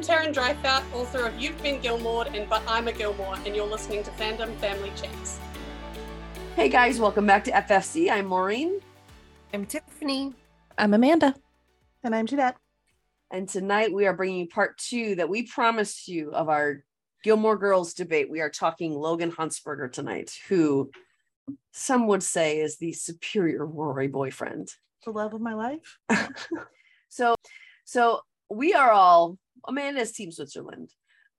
I'm Taryn Dryfhout, author of You've Been Gilmore and But I'm a Gilmore, and you're listening to Fandom Family Chats. Hey guys, welcome back to FFC. I'm Maureen. I'm Tiffany. I'm Amanda. And I'm Jeanette. And tonight we are bringing you part two that we promised you of our Gilmore Girls debate. We are talking Logan Huntzberger tonight, who some would say is the superior Rory boyfriend. The love of my life. so, so we are all Amanda's Team Switzerland,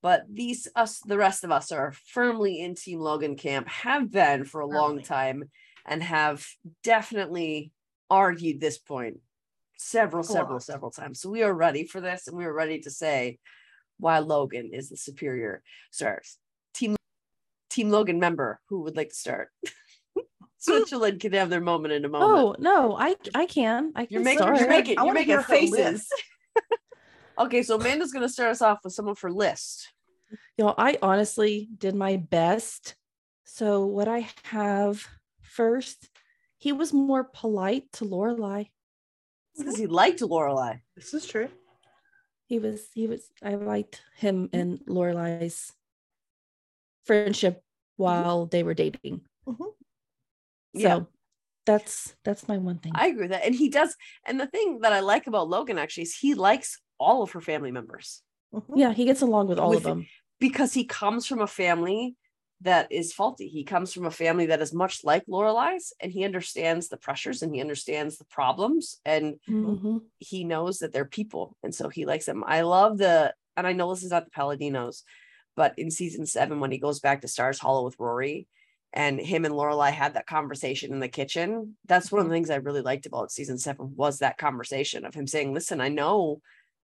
but these us, the rest of us are firmly in Team Logan camp, have been for a long time, and have definitely argued this point several, several, several times. So we are ready for this, and we are ready to say why Logan is the superior. Stars Team Team Logan member who would like to start. Switzerland can have their moment in a moment. Oh no, I I can. I can you're making start. you're making, you're making faces. List. okay, so Amanda's gonna start us off with some of her list. You know, I honestly did my best. So what I have first, he was more polite to Lorelai. Because he liked Lorelai. This is true. He was he was I liked him and Lorelai's friendship while they were dating. Mhm. Yeah. So that's that's my one thing. I agree with that. And he does. And the thing that I like about Logan actually is he likes all of her family members Mhm. yeah, he gets along with all With- of them. because he comes from a family that is faulty. He comes from a family that is much like Lorelai's and he understands the pressures and he understands the problems and Mhm. he knows that they're people. And so he likes them. I love the, and I know this is not the Palladinos, but in season seven, when he goes back to Stars Hollow with Rory and him and Lorelai had that conversation in the kitchen, that's one of the things I really liked about season seven was that conversation of him saying, listen, I know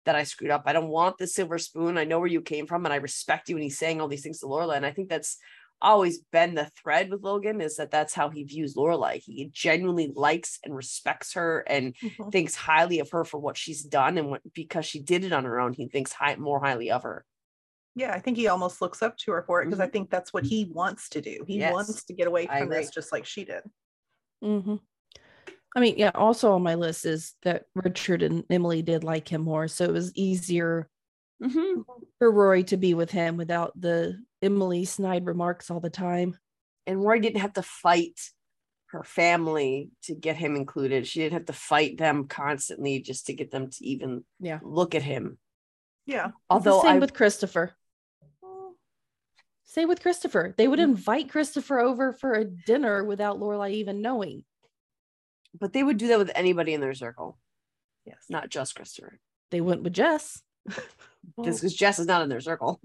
that I screwed up. I don't want the silver spoon. I know where you came from and I respect you. And he's saying all these things to Lorelai. And I think that's always been the thread with Logan is that that's how he views Lorelai. He genuinely likes and respects her and Mhm. thinks highly of her for what she's done and what because she did it on her own he thinks high, more highly of her Yeah, I think he almost looks up to her for it because I think that's what he wants to do. He Yes. wants to get away from this just like she did. hmm I mean, yeah, also on my list is that Richard and Emily did like him more. So it was easier mm-hmm. for Rory to be with him without the Emily snide remarks all the time. and roy didn't have to fight her family to get him included she didn't have to fight them constantly just to get them to even Yeah. look at him Yeah. although Although same I, with Christopher. Same with Christopher. They would Mm. invite Christopher over for a dinner without Lorelai even knowing. But they would do that with anybody in their circle Yes. not just christopher They went with Jess. just because jess is not in their circle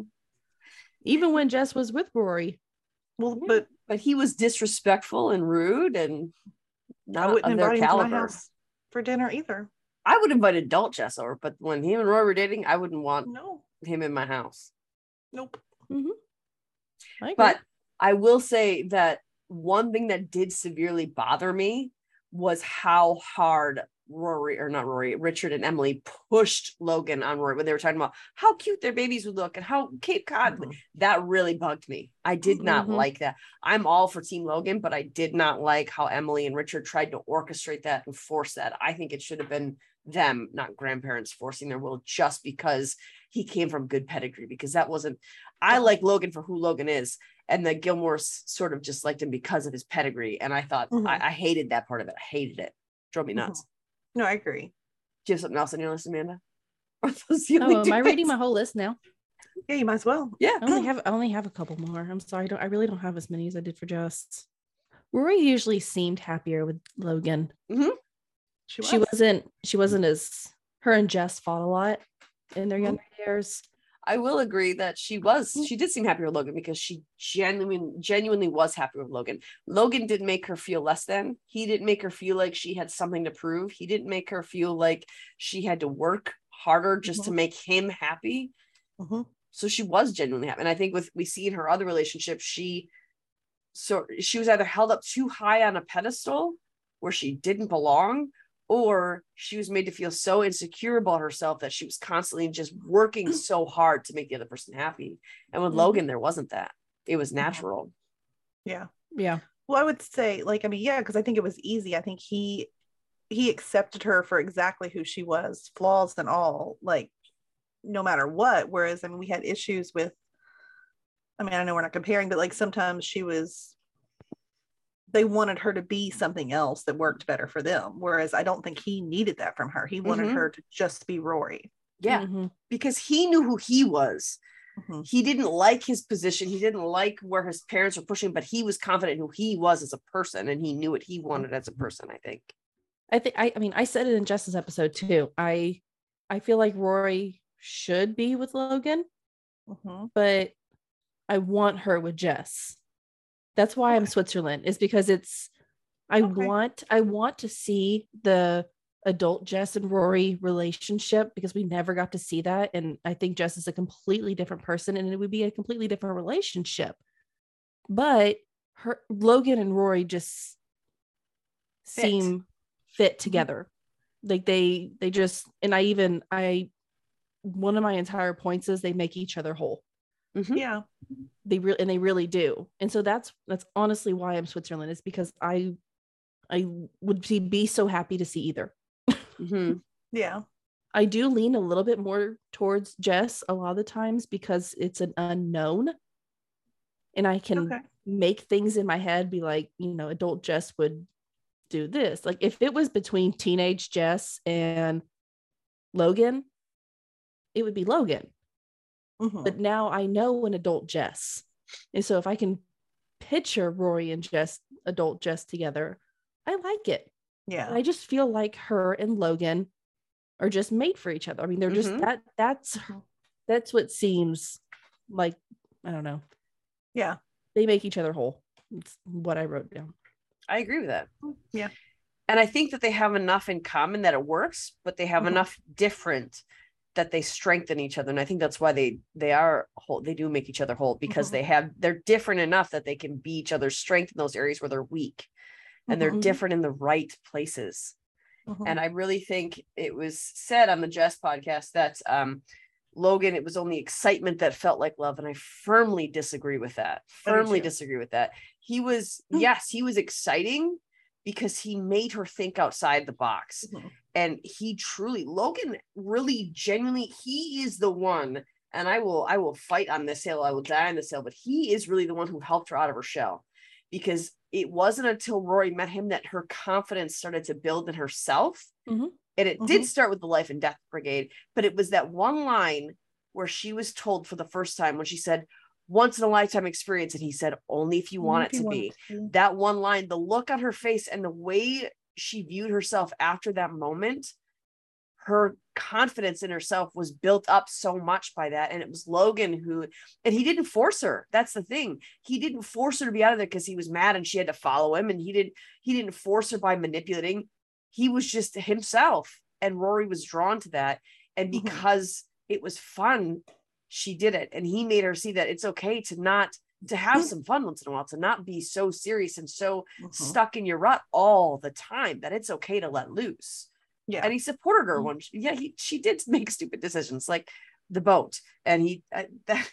Even when Jess was with Rory. Well, Yeah. but but he was disrespectful and rude and not I wouldn't of their invite him to my caliber house for dinner either. I would invite adult Jess over, but when him and Rory were dating, I wouldn't want No. him in my house. Nope. Mm-hmm. I. But I will say that one thing that did severely bother me was how hard Rory or not Rory, Richard and Emily pushed Logan on Rory when they were talking about how cute their babies would look and how Cape Cod. Mhm. That really bugged me. I did not Mhm. like that. I'm all for Team Logan, but I did not like how Emily and Richard tried to orchestrate that and force that. I think it should have been them, not grandparents, forcing their will just because he came from good pedigree. Because that wasn't. I like Logan for who Logan is, and the Gilmores sort of just liked him because of his pedigree. And I thought Mhm. I, I hated that part of it. I hated it. Drove me Mhm. nuts. No, I agree. Do you have something else on your list, Amanda? Or are those the only Oh, two am I reading my whole list now? Yeah, you might as well. Yeah. I only have I only have a couple more. I'm sorry. I, don't, I really don't have as many as I did for Jess. Rory usually seemed happier with Logan. She was. She wasn't she wasn't as her and Jess fought a lot in their Mhm. younger years. I will agree that she was she did seem happy with Logan because she genuinely genuinely was happy with Logan. Logan didn't make her feel less than. He didn't make her feel like she had something to prove. He didn't make her feel like she had to work harder just to Mhm. make him happy. Mhm. So she was genuinely happy. And I think with we see in her other relationships, she so she was either held up too high on a pedestal where she didn't belong, or she was made to feel so insecure about herself that she was constantly just working so hard to make the other person happy. And with Mhm. Logan, there wasn't that. It was natural. Yeah. Yeah. Well, I would say, like, I mean, yeah, because I think it was easy. I think he he accepted her for exactly who she was, flaws and all. Like, no matter what. Whereas, I mean, we had issues with, I mean, I know we're not comparing, but like sometimes she was, they wanted her to be something else that worked better for them. Whereas I don't think he needed that from her. He wanted Mhm. her to just be Rory. Yeah, Mhm. because he knew who he was. Mhm. He didn't like his position. He didn't like where his parents were pushing, but he was confident who he was as a person and he knew what he wanted as a person, I think. I think I I mean I said it in Justin's episode too. I I feel like Rory should be with Logan, Mhm. but I want her with Jess. That's why I'm Switzerland is because it's I Okay. want I want to see the adult Jess and Rory relationship because we never got to see that and I think Jess is a completely different person and it would be a completely different relationship. But her Logan and Rory just Fit. seem fit mm-hmm. together. Like they they just and I even I one of my entire points is they make each other whole Mhm. Yeah. they really and they really do and so that's that's honestly why i'm switzerland is because i i would be, be so happy to see either Mhm. Yeah. i do lean a little bit more towards jess a lot of the times because it's an unknown and i can Okay. make things in my head be like you know adult jess would do this like if it was between teenage jess and logan it would be logan Mhm. but now I know an adult Jess. And so if I can picture Rory and Jess, adult Jess together, I like it. yeah. And I just feel like her and Logan are just made for each other. I mean, they're just Mhm. that that's that's what seems like I don't know. yeah. They make each other whole. It's what I wrote down. I agree with that. Yeah. And I think that they have enough in common that it works, but they have Mhm. enough different that they strengthen each other. And I think that's why they they are whole. They do make each other whole because Mhm. they have they're different enough that they can be each other's strength in those areas where they're weak. And they're Mhm. different in the right places. Mhm. And I really think it was said on the Jess podcast that um Logan, it was only excitement that felt like love. And I firmly disagree with that. Firmly disagree with that. He was, Hmm. yes, he was exciting because he made her think outside the box. Mhm. And he truly, Logan really genuinely, he is the one. And I will, I will fight on this hill. I will die on this hill, but he is really the one who helped her out of her shell because it wasn't until Rory met him that her confidence started to build in herself. Mhm. And it did Mhm. start with the Life and Death Brigade, but it was that one line where she was told for the first time when she said, once in a lifetime experience. And he said, only if you want If it to be. to. That one line, the look on her face and the way she viewed herself after that moment, her confidence in herself was built up so much by that. And it was Logan who, and he didn't force her. That's the thing. He didn't force her to be out of there because he was mad and she had to follow him. And he didn't, he didn't force her by manipulating. He was just himself. And Rory was drawn to that. And Mhm. because it was fun, she did it. And he made her see that it's okay to not to have some fun once in a while, to not be so serious and so Mhm. stuck in your rut all the time that it's okay to let loose Yeah. and he supported her Mhm. when she, yeah he she did make stupid decisions like the boat and he uh, that,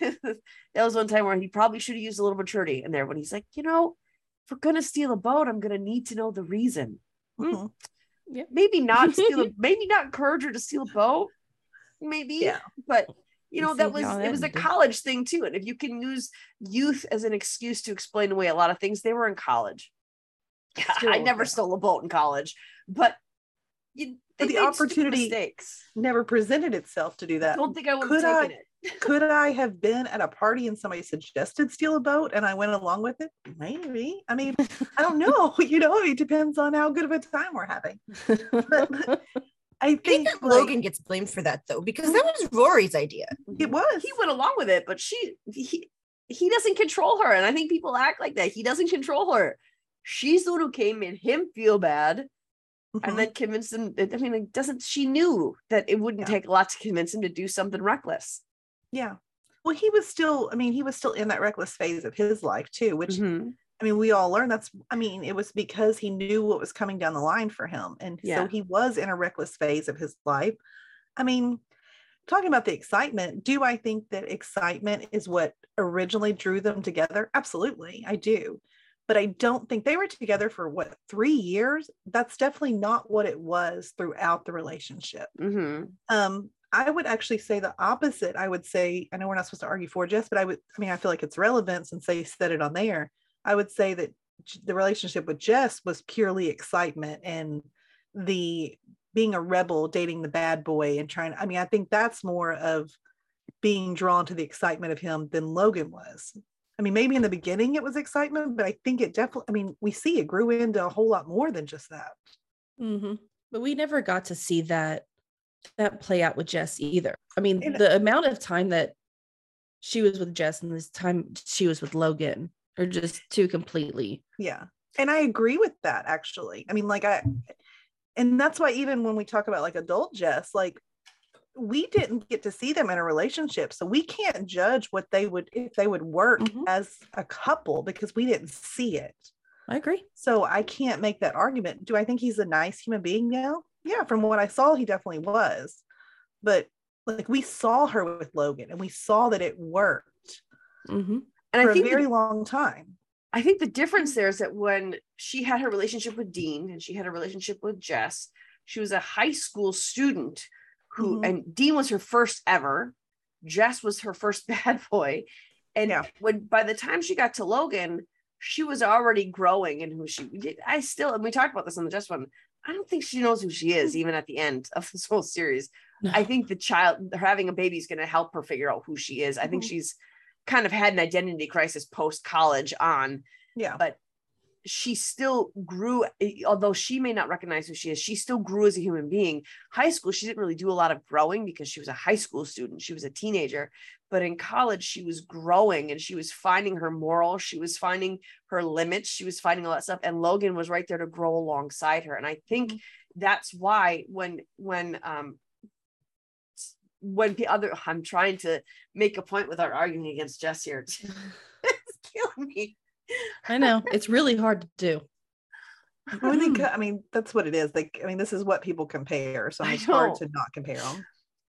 that was one time where he probably should have used a little maturity in there when he's like you know if we're gonna steal a boat i'm gonna need to know the reason Mhm. maybe not steal a, maybe not encourage her to steal a boat maybe Yeah. but you know that was it was a college thing too and if you can use youth as an excuse to explain away a lot of things they were in college i never stole a boat in college but you But the opportunity- mistakes Never presented itself to do that. I don't think I would Could have I- taken it. Could I have been at a party and somebody suggested steal a boat and I went along with it? Maybe. I mean, I don't know. You know, it depends on how good of a time we're having. I I think think that like, Logan gets blamed for that though, because that was Rory's idea. it was. He went along with it, but she he he doesn't control her, and I think people act like that. He doesn't control her. She's the one who came made him feel bad, Mhm. and then convinced him. I mean, like, doesn't she knew that it wouldn't Yeah. take a lot to convince him to do something reckless? yeah. Well, he was still, I mean, he was still in that reckless phase of his life too, which Mhm. I mean, we all learned that's, I mean, it was because he knew what was coming down the line for him. And Yeah. so he was in a reckless phase of his life. I mean, talking about the excitement, do I think that excitement is what originally drew them together? Absolutely, I do. But I don't think they were together for what, three years? That's definitely not what it was throughout the relationship. Mhm. Um, I would actually say the opposite. I would say, I know we're not supposed to argue for Jess, but I would, I mean, I feel like it's relevant since they said it on there. I would say that the relationship with Jess was purely excitement and the being a rebel, dating the bad boy and trying, I mean, I think that's more of being drawn to the excitement of him than Logan was. I mean, maybe in the beginning it was excitement, but I think it definitely, I mean, we see it grew into a whole lot more than just that. Mhm. But we never got to see that that play out with Jess either. I mean, And- the amount of time that she was with Jess and this time she was with Logan are just too completely. Yeah. And I agree with that actually. I mean, like I and that's why even when we talk about like adult Jess, like we didn't get to see them in a relationship. So we can't judge what they would if they would work Mhm. as a couple because we didn't see it. I agree. So I can't make that argument. Do I think he's a nice human being now? Yeah, from what I saw, he definitely was. But like we saw her with Logan and we saw that it worked hmm And for I a think very the, long time. I think the difference there is that when she had her relationship with Dean and she had a relationship with Jess, she was a high school student who Mhm. and Dean was her first ever. Jess was her first bad boy. And Yeah. when by the time she got to Logan, she was already growing in who she. I still, and we talked about this on the Jess one. I don't think she knows who she is, even at the end of this whole series. I think the child her having a baby is going to help her figure out who she is. I think Mhm. she's kind of had an identity crisis post college on, Yeah. but she still grew. Although she may not recognize who she is, she still grew as a human being. High school, she didn't really do a lot of growing because she was a high school student. She was a teenager, but in college, she was growing and she was finding her moral. She was finding her limits. She was finding all that stuff. And Logan was right there to grow alongside her. And I think that's why when when um when the other I'm trying to make a point without arguing against Jess here. it's killing me. I know it's really hard to do. Well, they hmm. co- I mean, that's what it is. Like, I mean, this is what people compare. So it's hard to not compare them.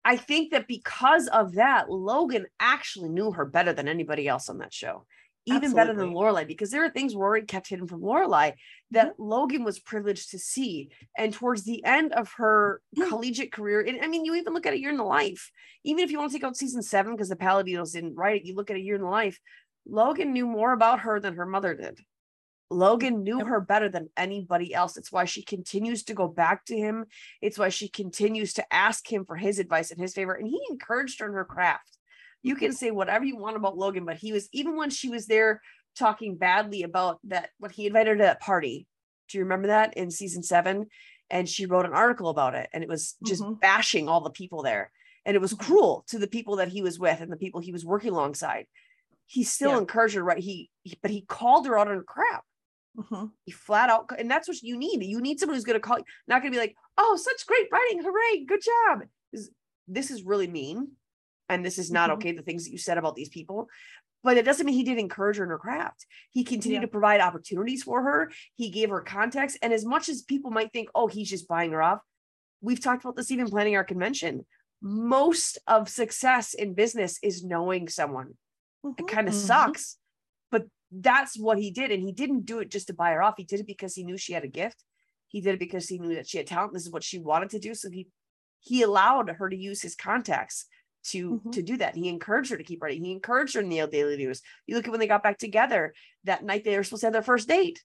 I think that because of that, Logan actually knew her better than anybody else on that show. Even better than Absolutely. Lorelai, because there are things Rory kept hidden from Lorelai that mm-hmm. Logan was privileged to see. And towards the end of her mm. collegiate career, and I mean, you even look at a year in the life, even if you want to take out season seven because the Palladinos didn't write it, you look at a year in the life. Logan knew more about her than her mother did. Logan knew her better than anybody else. It's why she continues to go back to him. It's why she continues to ask him for his advice and his favor. And he encouraged her in her craft. You can say whatever you want about Logan, but he was even when she was there talking badly about that what he invited her to that party. Do you remember that in season seven? And she wrote an article about it, and it was just Mhm. bashing all the people there. And it was Mhm. cruel to the people that he was with and the people he was working alongside. He still Yeah. encouraged her, right? He, he but he called her out on her crap Mhm. he flat out and that's what you need you need someone who's going to call you not going to be like oh such great writing hooray good job this is really mean and this is not Mhm. okay the things that you said about these people but it doesn't mean he didn't encourage her in her craft. He continued Yeah. to provide opportunities for her. He gave her context. And as much as people might think oh he's just buying her off we've talked about this even planning our convention. Most of success in business is knowing someone. It Mhm. kind of Mhm. sucks but that's what he did. And he didn't do it just to buy her off. He did it because he knew she had a gift. He did it because he knew that she had talent. This is what she wanted to do. So he he allowed her to use his contacts to Mhm. to do that. He encouraged her to keep writing. He encouraged her in the daily news you look at when they got back together that night they were supposed to have their first date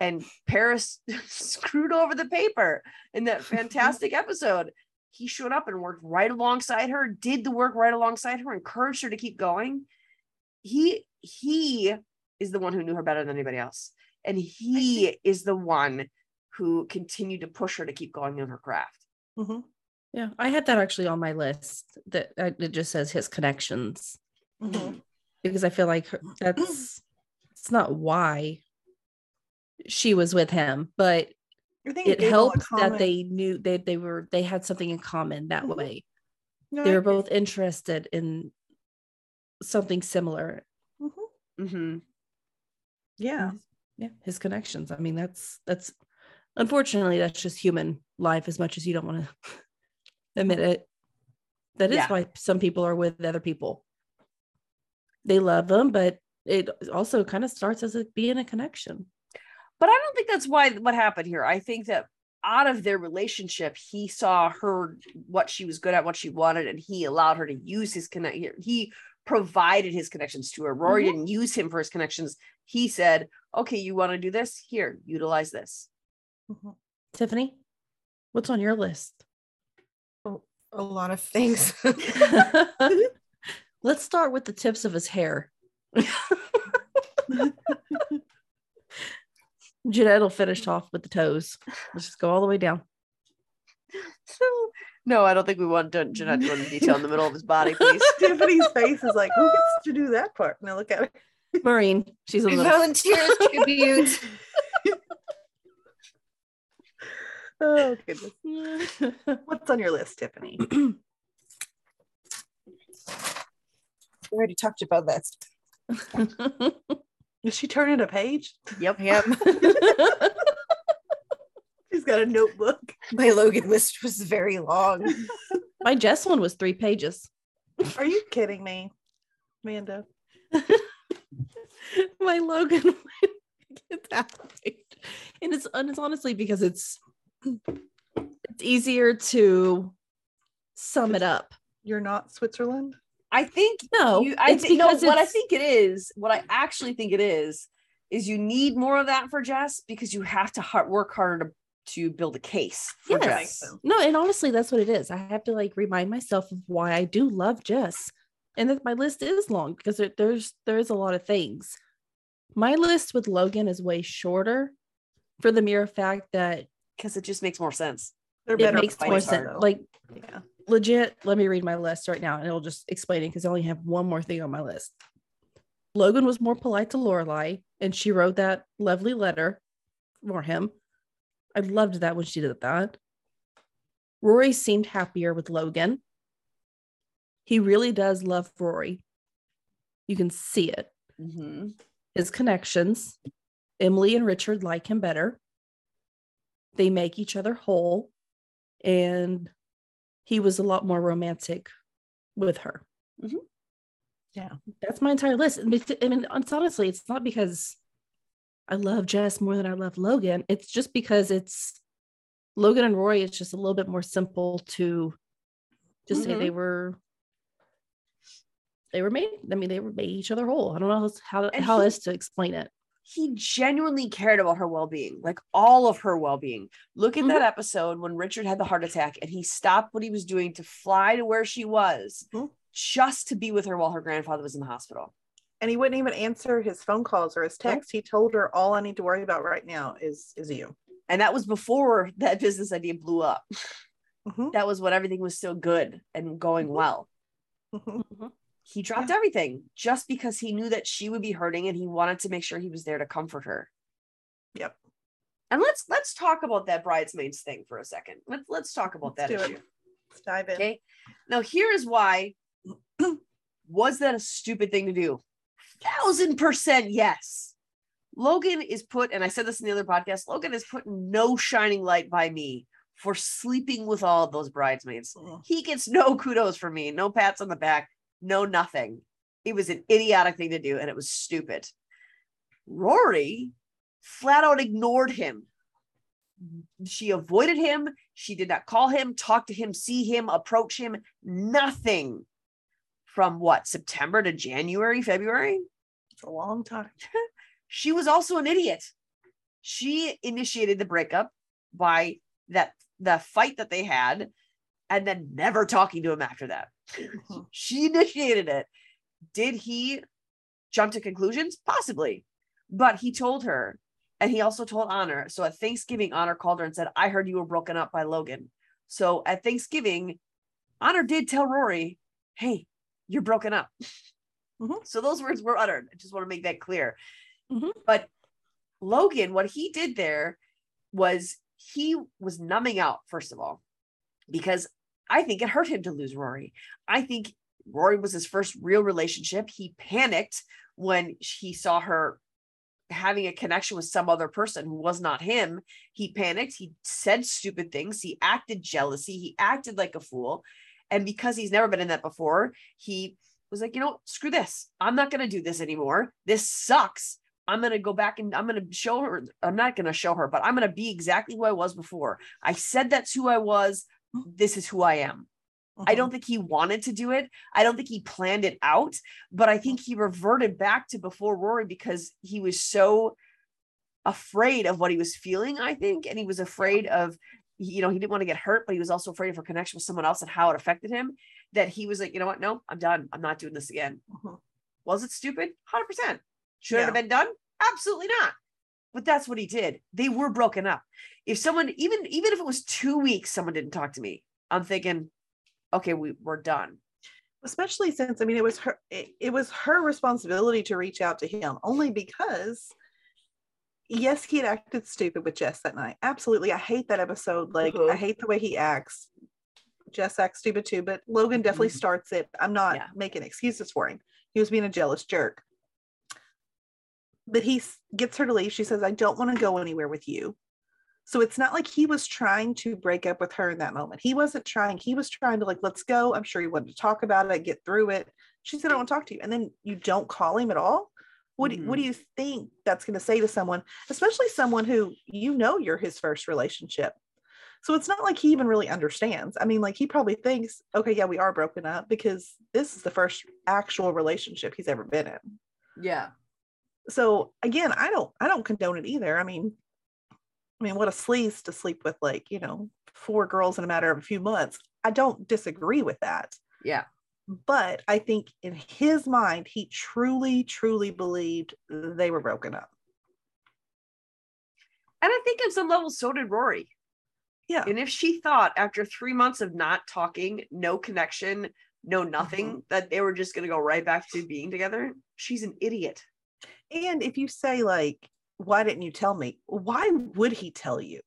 and paris screwed over the paper in that fantastic episode. He showed up and worked right alongside her did the work right alongside her encouraged her to keep going. He he is the one who knew her better than anybody else and he is the one who continued to push her to keep going in her craft. Mhm. Yeah, I had that actually on my list. That uh, it just says his connections Mhm. because I feel like her- that's it's not why she was with him, but it gave them a helped that they knew they they were they had something in common that Mhm. way. No, They were both interested in something similar. Mhm. Mhm. Yeah. Yeah, his connections. I mean, that's that's unfortunately that's just human life as much as you don't want to admit it. That is Yeah. why some people are with other people. They love them, but it also kind of starts as it being a connection. but i don't think that's why what happened here i think that out of their relationship, he saw her what she was good at, what she wanted, and he allowed her to use his connect. He provided his connections to her. Rory Mhm. didn't use him for his connections. He said, "Okay, you want to do this? Here, utilize this." Mhm. Tiffany, what's on your list? A lot of things. Let's start with the tips of his hair. Jeanette will finish off with the toes. Let's just go all the way down. no, I don't think we want to, Jeanette to go into detail in the middle of his body, please. Tiffany's face is like, who gets to do that part? Now look at her. Maureen, she's a little. Volunteers tribute. Oh goodness. What's on your list, Tiffany? We already talked about that. Is she turning a page? Yep. Am. She's got a notebook. My Logan list was very long. My Jess one was three pages. Are you kidding me, Amanda? My Logan get that right. And it's and it's honestly because it's it's easier to sum it up. You're not Switzerland? I think No, you, I it's think no, because what I think it is, what I actually think it is, is you need more of that for Jess because you have to hard, work harder to to build a case for Yes. Jess. No, and honestly, that's what it is. I have to like remind myself of why I do love Jess, and that my list is long because there, there's there's a lot of things. My list with Logan is way shorter, for the mere fact that Because it just makes more sense. They're it makes more sense. though. Like yeah. legit, let me read my list right now, and it'll just explain it because I only have one more thing on my list. Logan was more polite to Lorelai, and she wrote that lovely letter for him. I loved that when she did that. Rory seemed happier with Logan. He really does love Rory. You can see it. Mhm. His connections. Emily and Richard like him better. They make each other whole. And he was a lot more romantic with her. Mhm. Yeah. That's my entire list. I mean, it's honestly, it's not because I love Jess more than I love Logan. It's just because it's Logan and Roy, it's just a little bit more simple to just say they were they were made. I mean, they were made each other whole. I don't know how And how he- else to explain it. He genuinely cared about her well being, like all of her well being. Look at that episode when Richard had the heart attack and he stopped what he was doing to fly to where she was Mhm. just to be with her while her grandfather was in the hospital. And he wouldn't even answer his phone calls or his texts. He told her all I need to worry about right now is is you. And that was before that business idea blew up. Mhm, That was when everything was still good and going well. He dropped everything just because he knew that she would be hurting and he wanted to make sure he was there to comfort her. Yep. And let's let's talk about that bridesmaids thing for a second. Let's let's talk about Let's that do it. issue. Let's dive in. Okay. Now here is why. Was that a stupid thing to do? Thousand percent yes. Logan is put, and I said this in the other podcast. Logan is put no shining light by me for sleeping with all of those bridesmaids. Mm. He gets no kudos from me, no pats on the back, no nothing. It was an idiotic thing to do, and it was stupid. Rory flat out ignored him. She avoided him. She did not call him, talk to him, see him, approach him. Nothing from what September to January, February. It's a long time. She was also an idiot. She initiated the breakup by that the fight that they had, and then never talking to him after that. Mhm. she initiated it. Did he jump to conclusions? Possibly. But he told her, and he also told Honor. So at Thanksgiving, Honor called her and said, I heard you were broken up by Logan. So at Thanksgiving, Honor did tell Rory, Hey, you're broken up. Mhm. So those words were uttered. I just want to make that clear. Mhm. But Logan, what he did there was he was numbing out, first of all, because I think it hurt him to lose Rory. I think Rory was his first real relationship. He panicked when he saw her having a connection with some other person who was not him. He panicked. He said stupid things. He acted jealousy. He acted like a fool. And because he's never been in that before, he was like, you know, screw this. I'm not going to do this anymore. This sucks. I'm gonna go back and I'm gonna show her. I'm not gonna show her, but I'm gonna be exactly who I was before. I said that's who I was. This is who I am. I Mhm. don't think he wanted to do it. I don't think he planned it out, but I think he reverted back to before Rory because he was so afraid of what he was feeling, I think. And he was afraid of, you know, he didn't want to get hurt, but he was also afraid of her connection with someone else and how it affected him. That he was like, you know what? No, I'm done. I'm not doing this again. Mhm. Was it stupid? 100%. Should it have been done? Absolutely not. But that's what he did. They were broken up. If someone, even even if it was two weeks, someone didn't talk to me, I'm thinking, okay, we, we're done. especially since I mean it was her it, it was her responsibility to reach out to him only because yes he had acted stupid with Jess that night. Absolutely. I hate that episode. Like I Mhm. hate the way he acts. Jess acts stupid too but Logan definitely Mhm. starts it. I'm not Yeah. making excuses for him. He was being a jealous jerk. But he gets her to leave. She says I don't want to go anywhere with you so it's not like he was trying to break up with her in that moment. He wasn't trying. He was trying to like, let's go. I'm sure he wanted to talk about it, get through it. She said, I don't want to talk to you. And then you don't call him at all. What, do, what do mm-hmm. you think that's going to say to someone, especially someone who you know you're his first relationship? So it's not like he even really understands. I mean, like he probably thinks, okay, yeah, we are broken up because this is the first actual relationship he's ever been in Yeah. so again i don't i don't condone it either i mean i mean what a sleaze to sleep with like you know four girls in a matter of a few months i don't disagree with that Yeah. but i think in his mind he truly truly believed they were broken up And I think on some level, so did Rory. yeah And if she thought after three months of not talking, no connection, no Mm-hmm. nothing, that they were just going to go right back to being together, she's an idiot. and if you say like why didn't you tell me why would he tell you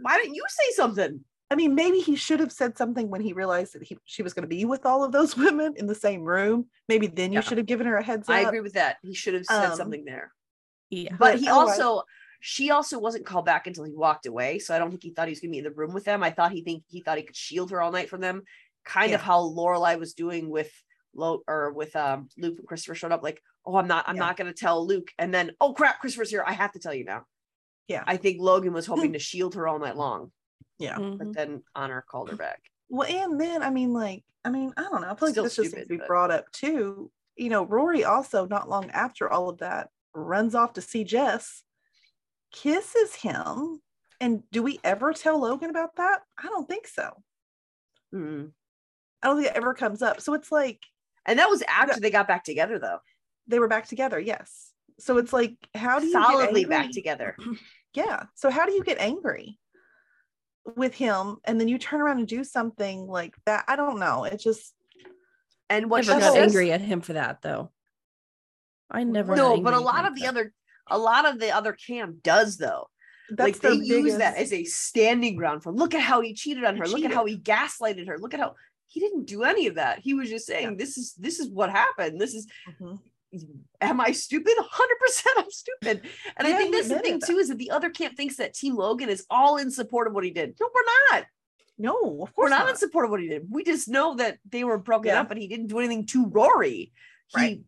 Why didn't you say something? I mean, maybe he should have said something when he realized that he she was going to be with all of those women in the same room. Maybe then you Yeah. should have given her a heads up. I agree with that. He should have said Um, something there. Yeah. But but he also, she also wasn't called back until he walked away. So I don't think he thought he was going to be in the room with them. I thought he think he thought he could shield her all night from them, kind of how Lorelai was doing with Lo or with um Luke and Christopher showed up. Like, oh, I'm not, I'm Yeah. not going to tell Luke. And then, oh crap, Christopher's here. I have to tell you now. Yeah. I think Logan was hoping to shield her all night long, yeah. Mhm. but then Honor called her back. Well, and then I mean, like, I mean, I don't know. I feel like Still this just needs stupid, to be but- brought up too. You know, Rory also not long after all of that runs off to see Jess, kisses him. And do we ever tell Logan about that? I don't think so. Mm. I don't think it ever comes up. So it's like And that was after they got back together, though. they were back together. Yes. So it's like, how do you get Solidly back angry? together. Yeah. So how do you get angry with him and then you turn around and do something like that? I don't know. It just And what never she got says- angry at him for that though. I never. got No, but a lot of the that. other, a lot of the other camp does though. that's like they their use that as a standing ground for look at how he cheated on He her look at how he gaslighted her look at how he didn't do any of that he was just saying Yeah. this is this is what happened this is Mhm. am i stupid 100% i'm stupid and i think that's the thing too is that the other camp thinks that team logan is all in support of what he did no we're not No, of course we're not, not. in support of what he did we just know that they were broken Yeah. up and he didn't do anything to rory he Right.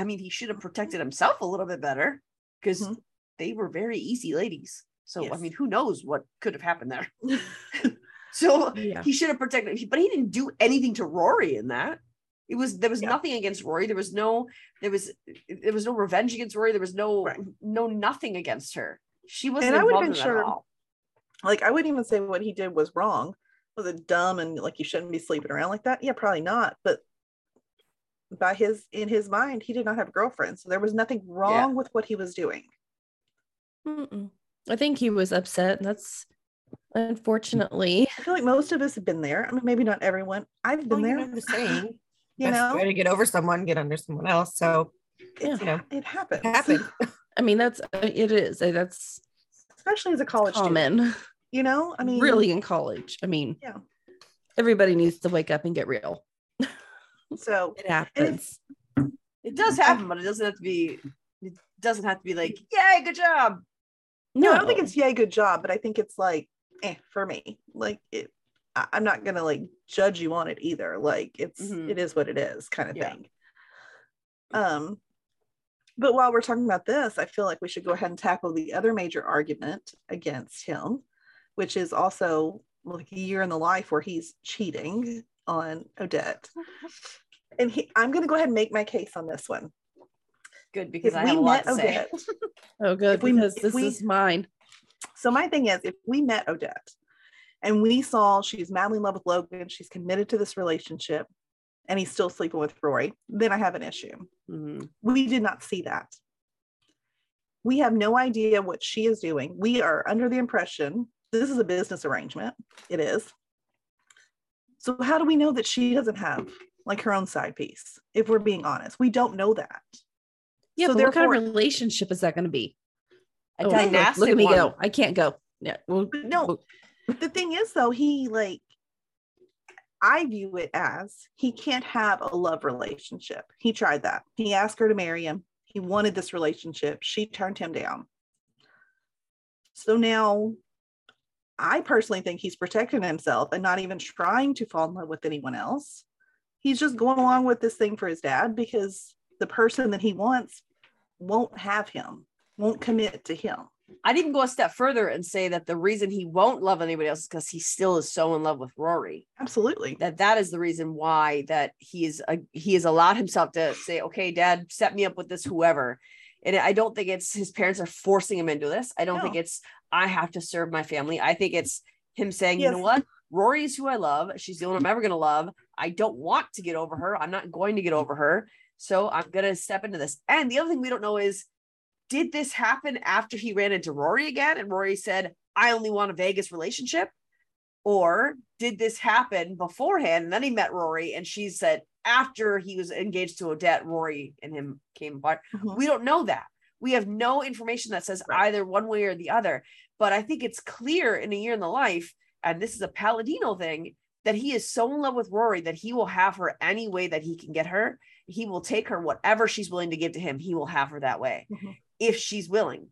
i mean he should have protected himself a little bit better because Mhm. they were very easy ladies so i mean who knows what could have happened there so Yeah. he should have protected but he didn't do anything to rory in that it was there was Yeah. nothing against rory there was no there was there was no revenge against rory there was no Right. no nothing against her she wasn't I would've involved been in that sure- at all like I wouldn't even say what he did was wrong. Was it dumb and like you shouldn't be sleeping around like that? Yeah, probably not. But by his in his mind, he did not have a girlfriend, so there was nothing wrong with what he was doing. Mm-mm. I think he was upset. And that's unfortunately. I feel like most of us have been there. I mean, maybe not everyone. I've been Well, there. know the saying. You know, way to get over someone, get under someone else. So it's, you know, it happens. it happened. I mean, that's uh, it is. That's especially as a college student. You know, I mean, really in college. I mean, Yeah. Everybody needs to wake up and get real. So It happens. it does happen but it doesn't have to be it doesn't have to be like yay good job no, I don't think it's yay, good job, but I think it's like, eh, for me, like it. I, I'm not gonna like judge you on it either. Like it's Mhm. it is what it is, kind of Yeah. thing. Um, But while we're talking about this, I feel like we should go ahead and tackle the other major argument against him, which is also like a year in the life where he's cheating on Odette. And he, I'm going to go ahead and make my case on this one. Good because If I we have a lot met to say. Odette, Oh, good. If we- because if this we- is mine. So my thing is, if we met Odette and we saw she's madly in love with Logan, she's committed to this relationship, and he's still sleeping with Rory, then I have an issue. Mhm. We did not see that. We have no idea what she is doing. We are under the impression this is a business arrangement. It is. So how do we know that she doesn't have like her own side piece? If we're being honest, we don't know that. Yeah, So but what kind of relationship is that going to be? A Oh, look- dynastic look, at me one. go. I can't go. Yeah. Well, But no, the thing is though he like i view it as he can't have a love relationship he tried that he asked her to marry him he wanted this relationship she turned him down so now i personally think he's protecting himself and not even trying to fall in love with anyone else he's just going along with this thing for his dad because the person that he wants won't have him won't commit to him I'd even go a step further and say that the reason he won't love anybody else is because he still is so in love with Rory. absolutely That that is the reason why that he is uh, he has allowed himself to say, "Okay, Dad, set me up with this whoever." And I don't think it's his parents are forcing him into this. I don't think it's I have to serve my family. I think it's him saying, "You know what? Rory is who I love. She's the only one I'm ever going to love. I don't want to get over her. I'm not going to get over her. So I'm going to step into this." And the other thing we don't know is did this happen after he ran into Rory again and Rory said, I only want a Vegas relationship? Or did this happen beforehand and then he met Rory and she said, after he was engaged to Odette, Rory and him came apart? Mhm. We don't know that. We have no information that says Right. either one way or the other. But I think it's clear in a year in the life, and this is a Palladino thing, that he is so in love with Rory that he will have her any way that he can get her. He will take her whatever she's willing to give to him. He will have her that way Mhm. If she's willing.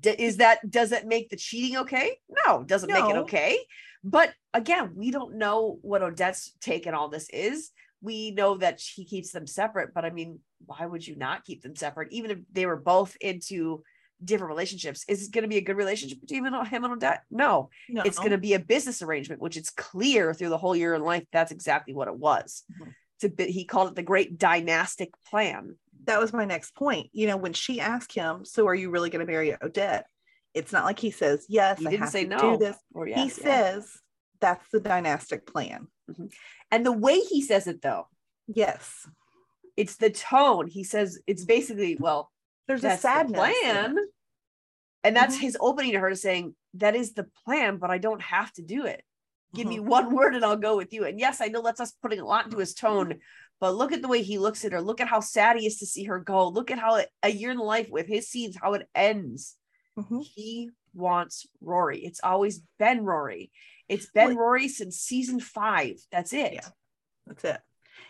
D- is that does that make the cheating okay? No, doesn't make it okay. But again, we don't know what Odette's take in all this is. We know that he keeps them separate, but I mean, why would you not keep them separate? Even if they were both into different relationships, is it going to be a good relationship between him and Odette? No, no. it's going to be a business arrangement, which it's clear through the whole year in life. That's exactly what it was. Mhm. To be, he called it the great dynastic plan. That was my next point. You know, when she asked him, "So are you really going to marry Odette?" It's not like he says, "Yes, I have say to no. do this." Or he yeah. says that's the dynastic plan. and the way he says it though, Yes, it's the tone. He says it's basically, well, there's a sadness. the plan. And that's Mhm. his opening to her saying, that is the plan, but I don't have to do it. Give me Mm-hmm. one word and I'll go with you. And yes, I know that's us putting a lot into his tone, but look at the way he looks at her. Look at how sad he is to see her go. Look at how it, a year in life with his scenes, how it ends. Mhm. He wants Rory. It's always been Rory. It's been Well- Rory since season five. That's it. Yeah. That's it.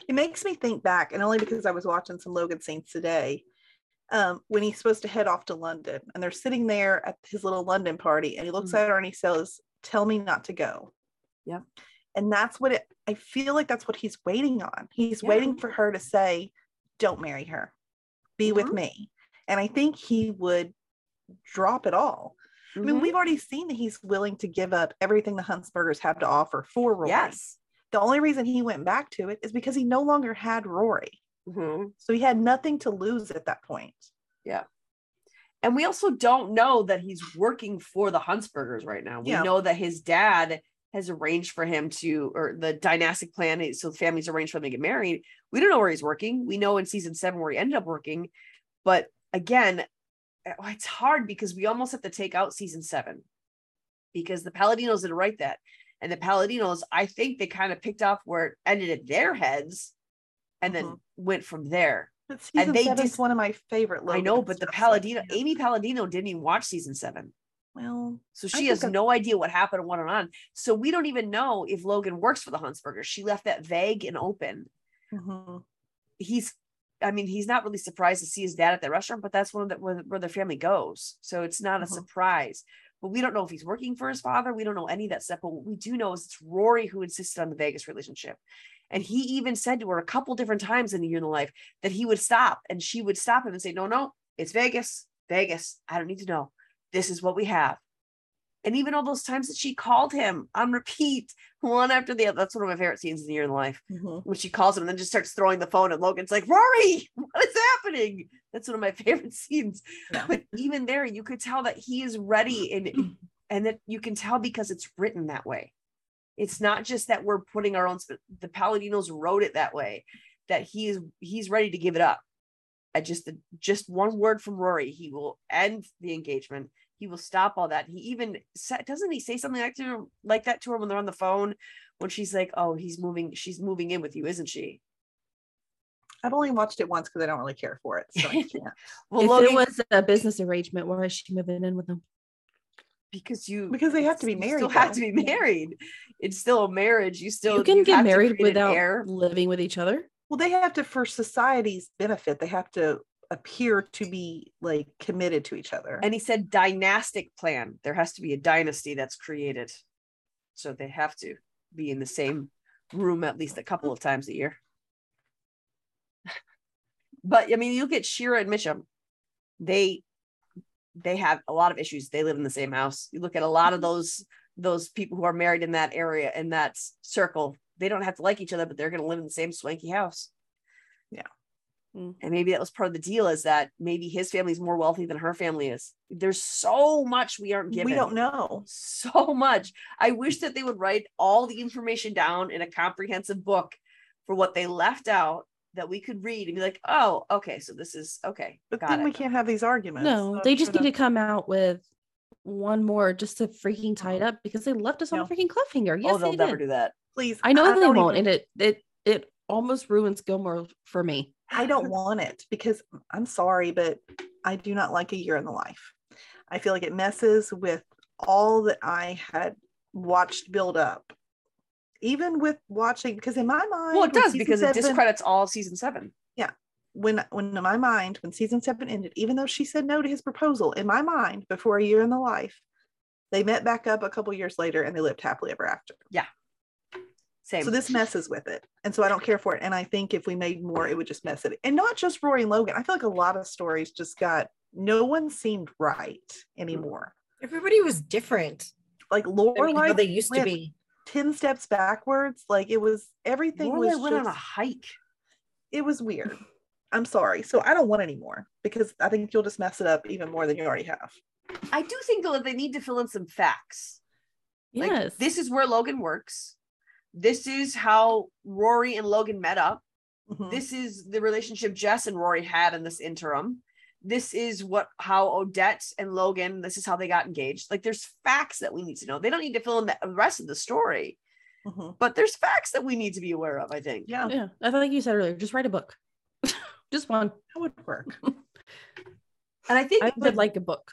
It makes me think back, and only because I was watching some Logan scenes today, um, when he's supposed to head off to London, and they're sitting there at his little London party, and he looks Mhm. at her and he says, "Tell me not to go." Yep. And that's what it. I feel like that's what he's waiting on. He's Yeah. waiting for her to say, "Don't marry her. Be with Mhm. me." And I think he would drop it all. I mean, Mhm. we've already seen that he's willing to give up everything the Huntzbergers have to offer for Rory. yes. The only reason he went back to it is because he no longer had Rory. Mhm. So he had nothing to lose at that point. Yeah. And we also don't know that he's working for the Huntzbergers right now. We Yeah. know that his dad has arranged for him to, or the dynastic plan. is- So the family's arranged for them to get married. We don't know where he's working. We know in season seven where he ended up working. But again, uh, it's hard because we almost have to take out season seven because the Palladinos didn't write that. And the Palladinos, I think they kind of picked off where it ended in their heads and then Mhm. went from there. But season they seven's dis- one of my favorite. I know, but the Palladino. Amy Palladino didn't even watch season seven. Well, So she has that- no idea what happened and what went on. So we don't even know if Logan works for the Huntzbergers. She left that vague and open. mhm. He's, I mean, he's not really surprised to see his dad at the restaurant, but that's one of the where, where their family goes. So it's not a Mhm. surprise. But we don't know if he's working for his father. We don't know any of that stuff. But what we do know is it's Rory who insisted on the Vegas relationship. And he even said to her a couple different times in the year in the life that he would stop and she would stop him and say, No, no, it's Vegas, Vegas. I don't need to know. This is what we have. And even all those times that she called him on repeat, one after the other. That's one of my favorite scenes in the year in life Mhm. when she calls him and then just starts throwing the phone and Logan's like, Rory, what is happening? That's one of my favorite scenes. Yeah. But even there, you could tell that he is ready and and that you can tell because it's written that way. It's not just that we're putting our own the Palladinos wrote it that way, that he is he's ready to give it up. I just just one word from Rory, he will end the engagement. He will stop all that. He even doesn't he say something like to her, like that to her when they're on the phone when she's like, "Oh, he's moving. She's moving in with you, isn't she?" I've only watched it once because I don't really care for it. So I can't. Well, if Logan, it was a business arrangement, why is she moving in with him? because you Because they have to be you married, Still have to be married. It's still a marriage. You still you can have get to married without living with each other. Well, they have to, for society's benefit, they have to appear to be like committed to each other. And he said dynastic plan. There has to be a dynasty that's created. So they have to be in the same room at least a couple of times a year. But I mean, you look at Shira and Mitchum. They they have a lot of issues. They live in the same house. You look at a lot of mm-hmm. those those people who are married in that area in that circle. They don't have to like each other, but they're going to live in the same swanky house. Yeah. Mm. And maybe that was part of the deal is that maybe his family is more wealthy than her family is. There's so much we aren't given we don't know. so much. I wish that they would write all the information down in a comprehensive book for what they left out that we could read and be like, oh, okay, so this is okay. But got then it. we can't have these arguments. No, So they just sure need to come out with one more just to freaking tie it up because they left us on a No. freaking cliffhanger. Yes, oh, they'll they never did. do that. Please, I know they won't, even- and it it it almost ruins Gilmore for me. I don't want it because I'm sorry, but I do not like a year in the life. I feel like it messes with all that I had watched build up. Even with watching, because in my mind, Well, it does because it discredits all season seven. Yeah, when when in my mind when season seven ended even though she said no to his proposal in my mind before a year in the life they met back up a couple years later and they lived happily ever after Same. so this messes with it and so i don't care for it and i think if we made more it would just mess it and not just rory and logan i feel like a lot of stories just got no one seemed right anymore Everybody was different. like I mean, how Lorelai they used to be. 10 steps backwards like it was everything Lorelai was went on a hike. it was weird i'm sorry so i don't want any more because i think you'll just mess it up even more than you already have I do think though that they need to fill in some facts. Like, Yes. this is where Logan works. This is how Rory and Logan met up. Mhm. this is the relationship Jess and Rory had in this interim. This is what how Odette and Logan, this is how they got engaged. Like there's facts that we need to know. They don't need to fill in the rest of the story, Mhm. but there's facts that we need to be aware of, I think. Yeah, yeah, I think you said earlier, just write a book. just one. that would work. And I think I would like a book.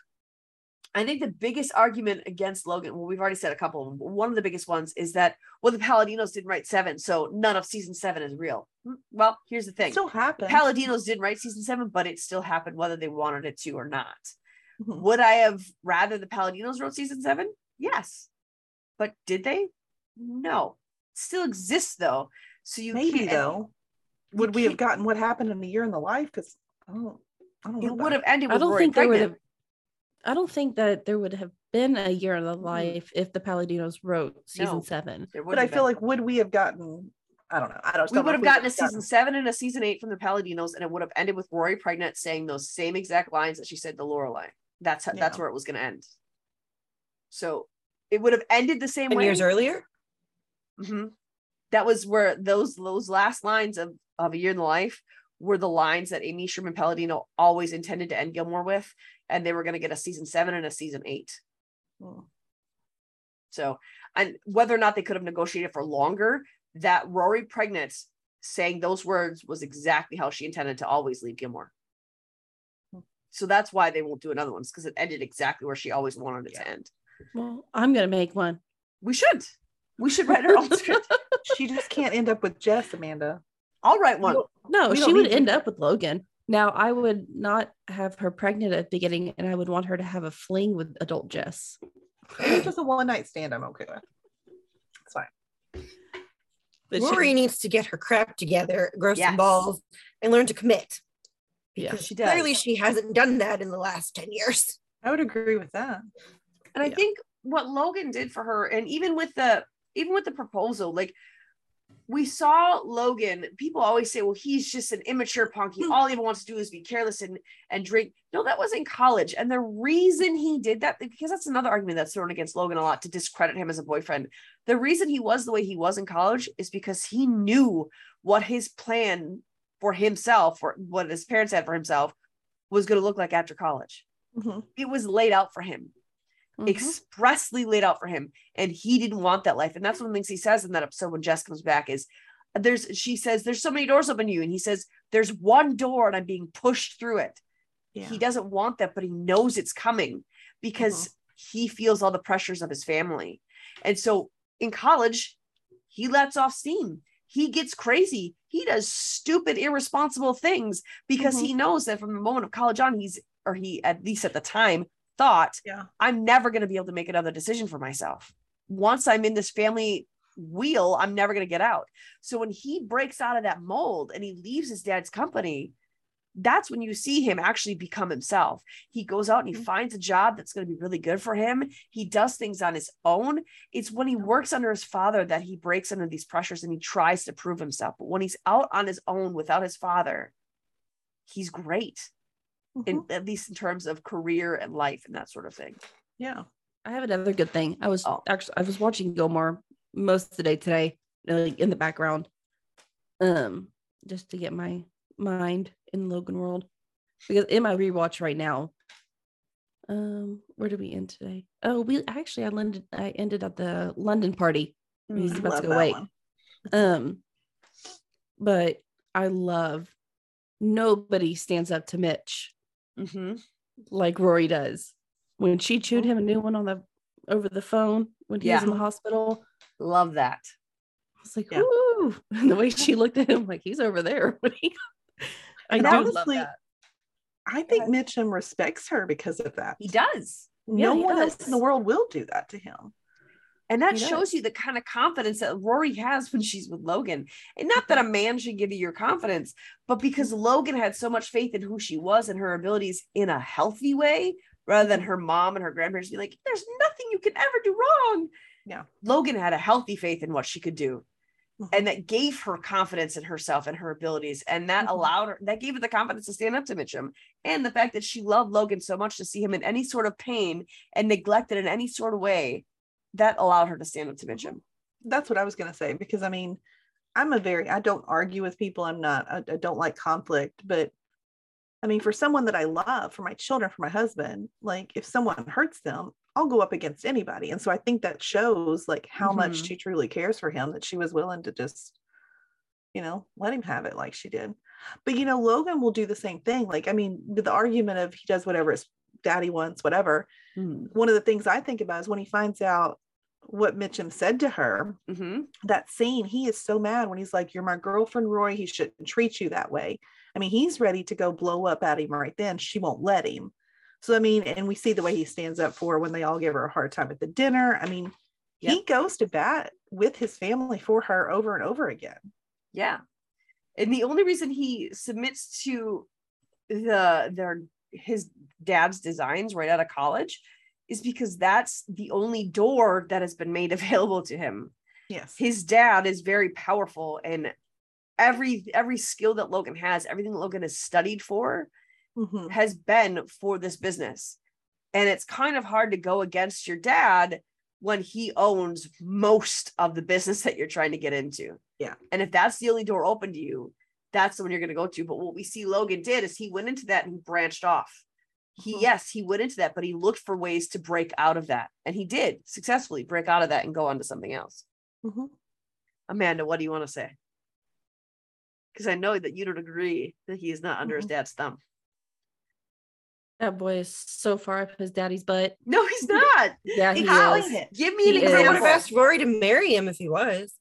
I think the biggest argument against Logan, well, we've already said a couple of them, one of the biggest ones is that well, the Palladinos didn't write seven, so none of season seven is real. Hmm, Well, here's the It thing. still happens. Palladinos didn't write season seven, but it still happened whether they wanted it to or not. Mhm. Would I have rather the Palladinos wrote season seven? Yes. But did they? No. It still exists though. So you Maybe can't, though. Would we have gotten what happened in a year in the life? Because I don't, I don't know. It would have ended I with don't Rory think there would have. I don't think that there would have been a year in the Mm. life if the Palladinos wrote season No. seven. But I feel been. like would we have gotten? I don't know. I don't. we would have gotten a would've season seven and a season eight from the Palladinos, and it would have ended with Rory pregnant saying those same exact lines that she said to Lorelai. That's how, that's where it was going to end. So it would have ended the same Ten way. years earlier. Mhm. That was where those those last lines of of a year in the life were the lines that Amy Sherman Palladino always intended to end Gilmore with, and they were going to get a season seven and a season eight. Mm. So, and whether or not they could have negotiated for longer, that Rory pregnant saying those words was exactly how she intended to always leave Gilmore. Hmm. So that's why they won't do another one because it ended exactly where she always wanted it to end. Well, I'm gonna make one. We should. We should write our own script. She just can't end up with Jess, Amanda. I'll write one. No, We she would end you. up with Logan. Now, I would not have her pregnant at the beginning, and I would want her to have a fling with adult Jess. It's just a one night stand. I'm okay with. It's fine. But she- needs to get her crap together, grow Yes. some balls, and learn to commit. Yeah, Because she does. clearly she hasn't done that in the last 10 years. I would agree with that. And I think what Logan did for her, and even with the even with the proposal, like we saw Logan, people always say, well, he's just an immature punk. He all he wants to do is be careless and and drink. No, that was in college. And the reason he did that, because that's another argument that's thrown against Logan a lot to discredit him as a boyfriend. The reason he was the way he was in college is because he knew what his plan for himself, or what his parents had for himself, was going to look like after college. Mhm. It was laid out for him Mhm. expressly laid out for him and he didn't want that life. And that's one of the things he says in that episode when jess comes back is there's she says there's so many doors open to you. And he says there's one door and i'm being pushed through it. Yeah. he doesn't want that but he knows it's coming because he feels all the pressures of his family. And so in college he lets off steam. He gets crazy. He does stupid irresponsible things because he knows that from the moment of college on he's or he at least at the time thought Yeah. I'm never going to be able to make another decision for myself. Once I'm in this family wheel, I'm never going to get out. So when he breaks out of that mold and he leaves his dad's company, that's when you see him actually become himself. He goes out and he Mhm. finds a job that's going to be really good for him. He does things on his own. It's when he works under his father that he breaks under these pressures and he tries to prove himself. But when he's out on his own without his father, he's great. In, Mhm. at least in terms of career and life and that sort of thing. yeah. I have another good thing. I was Oh. actually I was watching Gilmore most of the day today, like in the background, um, just to get my mind in Logan World. Because in my rewatch right now, um, where do we end today? Oh, we actually I landed I ended at the London party. He's about to go away. one. Um, but I love nobody stands up to Mitch Mm-hmm. like Rory does. When she chewed Mhm. him a new one on the over the phone when he was in the hospital, Love that. I was like, Yeah. "Ooh!" And the way she looked at him, like he's over there. I And honestly, that. I think Mitchum respects her because of that. He does. Yeah, no he one else in the world will do that to him. And that shows you the kind of confidence that Rory has when she's with Logan. And not that a man should give you your confidence, but because Logan had so much faith in who she was and her abilities in a healthy way, rather than her mom and her grandparents be like, there's nothing you can ever do wrong. Yeah. Logan had a healthy faith in what she could do. Mhm. And that gave her confidence in herself and her abilities. And that Mhm. allowed her, that gave her the confidence to stand up to Mitchum. And the fact that she loved Logan so much to see him in any sort of pain and neglected in any sort of way, that allowed her to stand up to Mitchum. That's what I was going to say because I mean, I'm a very I don't argue with people. I'm not I, I don't like conflict, but I mean, for someone that I love, for my children, for my husband, like if someone hurts them, I'll go up against anybody. And so I think that shows like how much Mhm. she truly cares for him that she was willing to just, you know, let him have it like she did. But you know, Logan will do the same thing. Like, I mean, the argument of he does whatever his daddy wants, whatever. Mm-hmm. One of the things I think about is when he finds out what Mitchum said to her Mm-hmm. that scene, he is so mad when he's like, You're my girlfriend, Roy. He shouldn't treat you that way. I mean, he's ready to go blow up at him right then. She won't let him. So, I mean, and we see the way he stands up for when they all give her a hard time at the dinner. I mean, he goes to bat with his family for her over and over again. Yeah. And the only reason he submits to the their his dad's designs right out of college is because that's the only door that has been made available to him. Yes. His dad is very powerful and every every skill that Logan has, everything Logan has studied for Mhm. has been for this business. And it's kind of hard to go against your dad when he owns most of the business that you're trying to get into. Yeah. And if that's the only door open to you, that's the one you're going to go to. But what we see Logan did is he went into that and branched off. He, Mhm. yes, he went into that, but he looked for ways to break out of that. And he did successfully break out of that and go on to something else. Mhm. Amanda, what do you want to say? Because I know that you don't agree that he is not under his Mhm. dad's thumb. That boy is so far up his daddy's butt. No, he's not. Yeah, he How is. is? Give me an He I would have asked Rory to marry him if he was.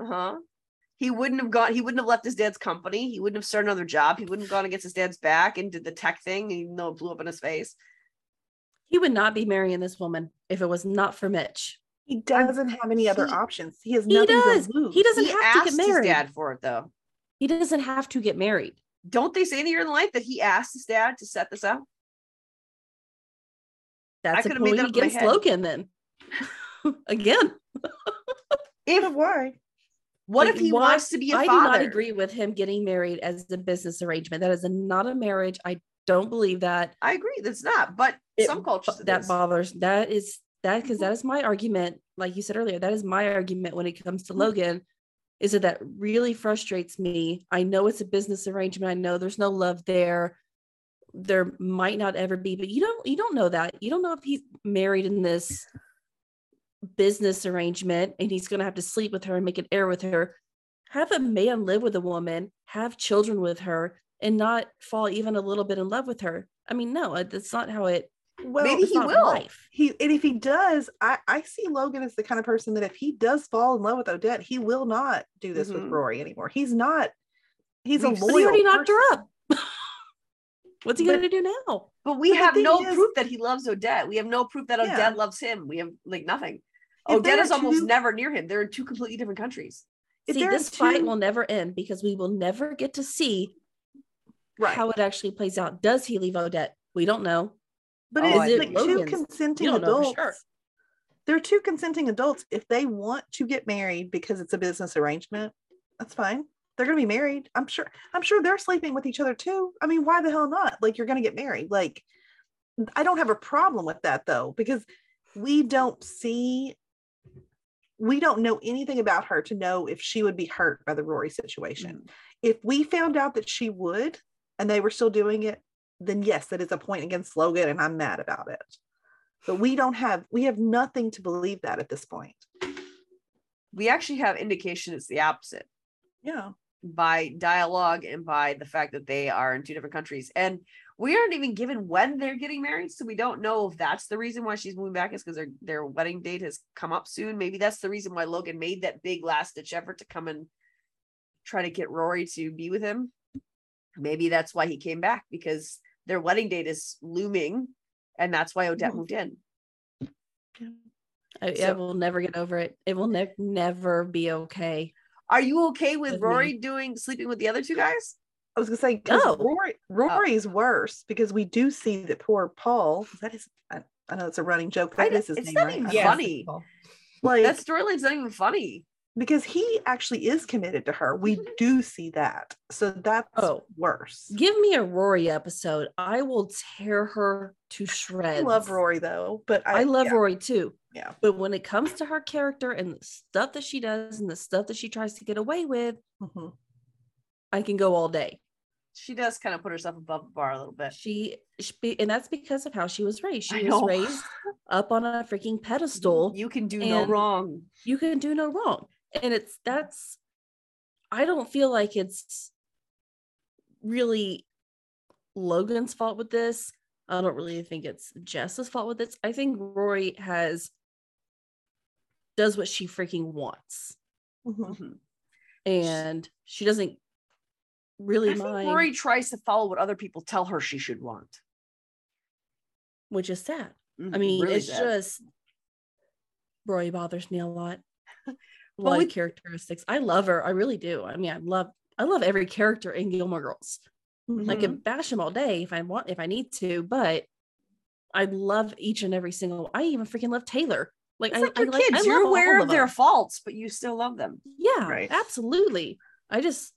Uh-huh. He wouldn't have gone, he wouldn't have left his dad's company. He wouldn't have started another job. He wouldn't have gone against his dad's back and did the tech thing, even though it blew up in his face. He would not be marrying this woman if it was not for Mitch. He doesn't have any other he- options. He has He nothing does. to lose. He doesn't he have to asked get his married. dad for it though. He doesn't have to get married. Don't they say in the in life that he asked his dad to set this up? That's a could've made point that up in against. Logan then. Again. If But why? What Like, if he why- wants to be a I father? I do not agree with him getting married as a business arrangement. That is a, not a marriage. I don't believe that. I agree. That's not, but It- some cultures that is. bothers. That is that because Mm-hmm. that is my argument. Like you said earlier, that is my argument when it comes Mm-hmm. to Logan. Is that that really frustrates me? I know it's a business arrangement. I know there's no love there. There might not ever be, but you don't you don't know that. You don't know if he's married in this business arrangement and he's going to have to sleep with her and make an heir with her. Have a man live with a woman, have children with her, and not fall even a little bit in love with her. I mean, no, uh, that's not how it. Well, Maybe he will. life. he and if he does, I I see Logan as the kind of person that if he does fall in love with Odette, he will not do this with Mhm. Rory anymore. He's not. He's a We've- loyal. But But he already knocked her up. What's he But- going to do now? But we But have no is- proof that he loves Odette. We have no proof that Yeah. Odette loves him. We have like nothing. Oh, if Odette there is are almost two- never near him. They're in two completely different countries. See, this fight will never end because we will never get to see Right. how it actually plays out. Does he leave Odette? We don't know. But Oh, it's like two consenting you don't know for adults. sure. They're two consenting adults. If they want to get married because it's a business arrangement, that's fine. They're gonna be married. I'm sure. I'm sure they're sleeping with each other too. I mean, why the hell not? Like you're gonna get married. Like I don't have a problem with that though, because we don't see we don't know anything about her to know if she would be hurt by the Rory situation. Mm. If we found out that she would and they were still doing it, then yes, that is a point against Logan and I'm mad about it. But we don't have we have nothing to believe that at this point. We actually have indication it's the opposite Yeah. by dialogue and by the fact that they are in two different countries. And we aren't even given when they're getting married. So we don't know if that's the reason why she's moving back is because their, their wedding date has come up soon. Maybe that's the reason why Logan made that big last ditch effort to come and try to get Rory to be with him. Maybe that's why he came back because their wedding date is looming. And that's why Odette Mhm. moved in. I, I will never get over it. It will ne- never be okay. Are you okay with With me. Rory doing sleeping with the other two guys? I was gonna say, No. Rory Rory's worse because we do see that poor Paul. That is, I, I know it's a running joke, I but d- it is his it's name, not right? even I Yeah. funny. Like That storyline's not even funny. because he actually is committed to her. We do see that. So that's Oh. worse. Give me a Rory episode. I will tear her to shreds. I love Rory though, but I, I, love yeah, Rory too. Yeah. But when it comes to her character and the stuff that she does and the stuff that she tries to get away with, Mhm. I can go all day. She does kind of put herself above the bar a little bit. She, she and that's because of how she was raised. She was raised up on a freaking pedestal. You can do no wrong. you can do no wrong. And it's that's I don't feel like it's really Logan's fault with this. I don't really think it's Jess's fault with this. I think Rory has does what she freaking wants. Mhm. Mhm. And she doesn't really I think Rory tries to follow what other people tell her she should want. which is sad. I Mhm, mean, really it's sad. just Rory bothers me a lot. Like with- characteristics. I love her. I really do. I mean, I love I love every character in Gilmore Girls. I Mhm. can bash them all day if I want if I need to, but I love each and every single. I even freaking love Taylor. Like It's I, like I your I kids. love You're aware of their faults, but you still love them. Yeah, Right. absolutely. I just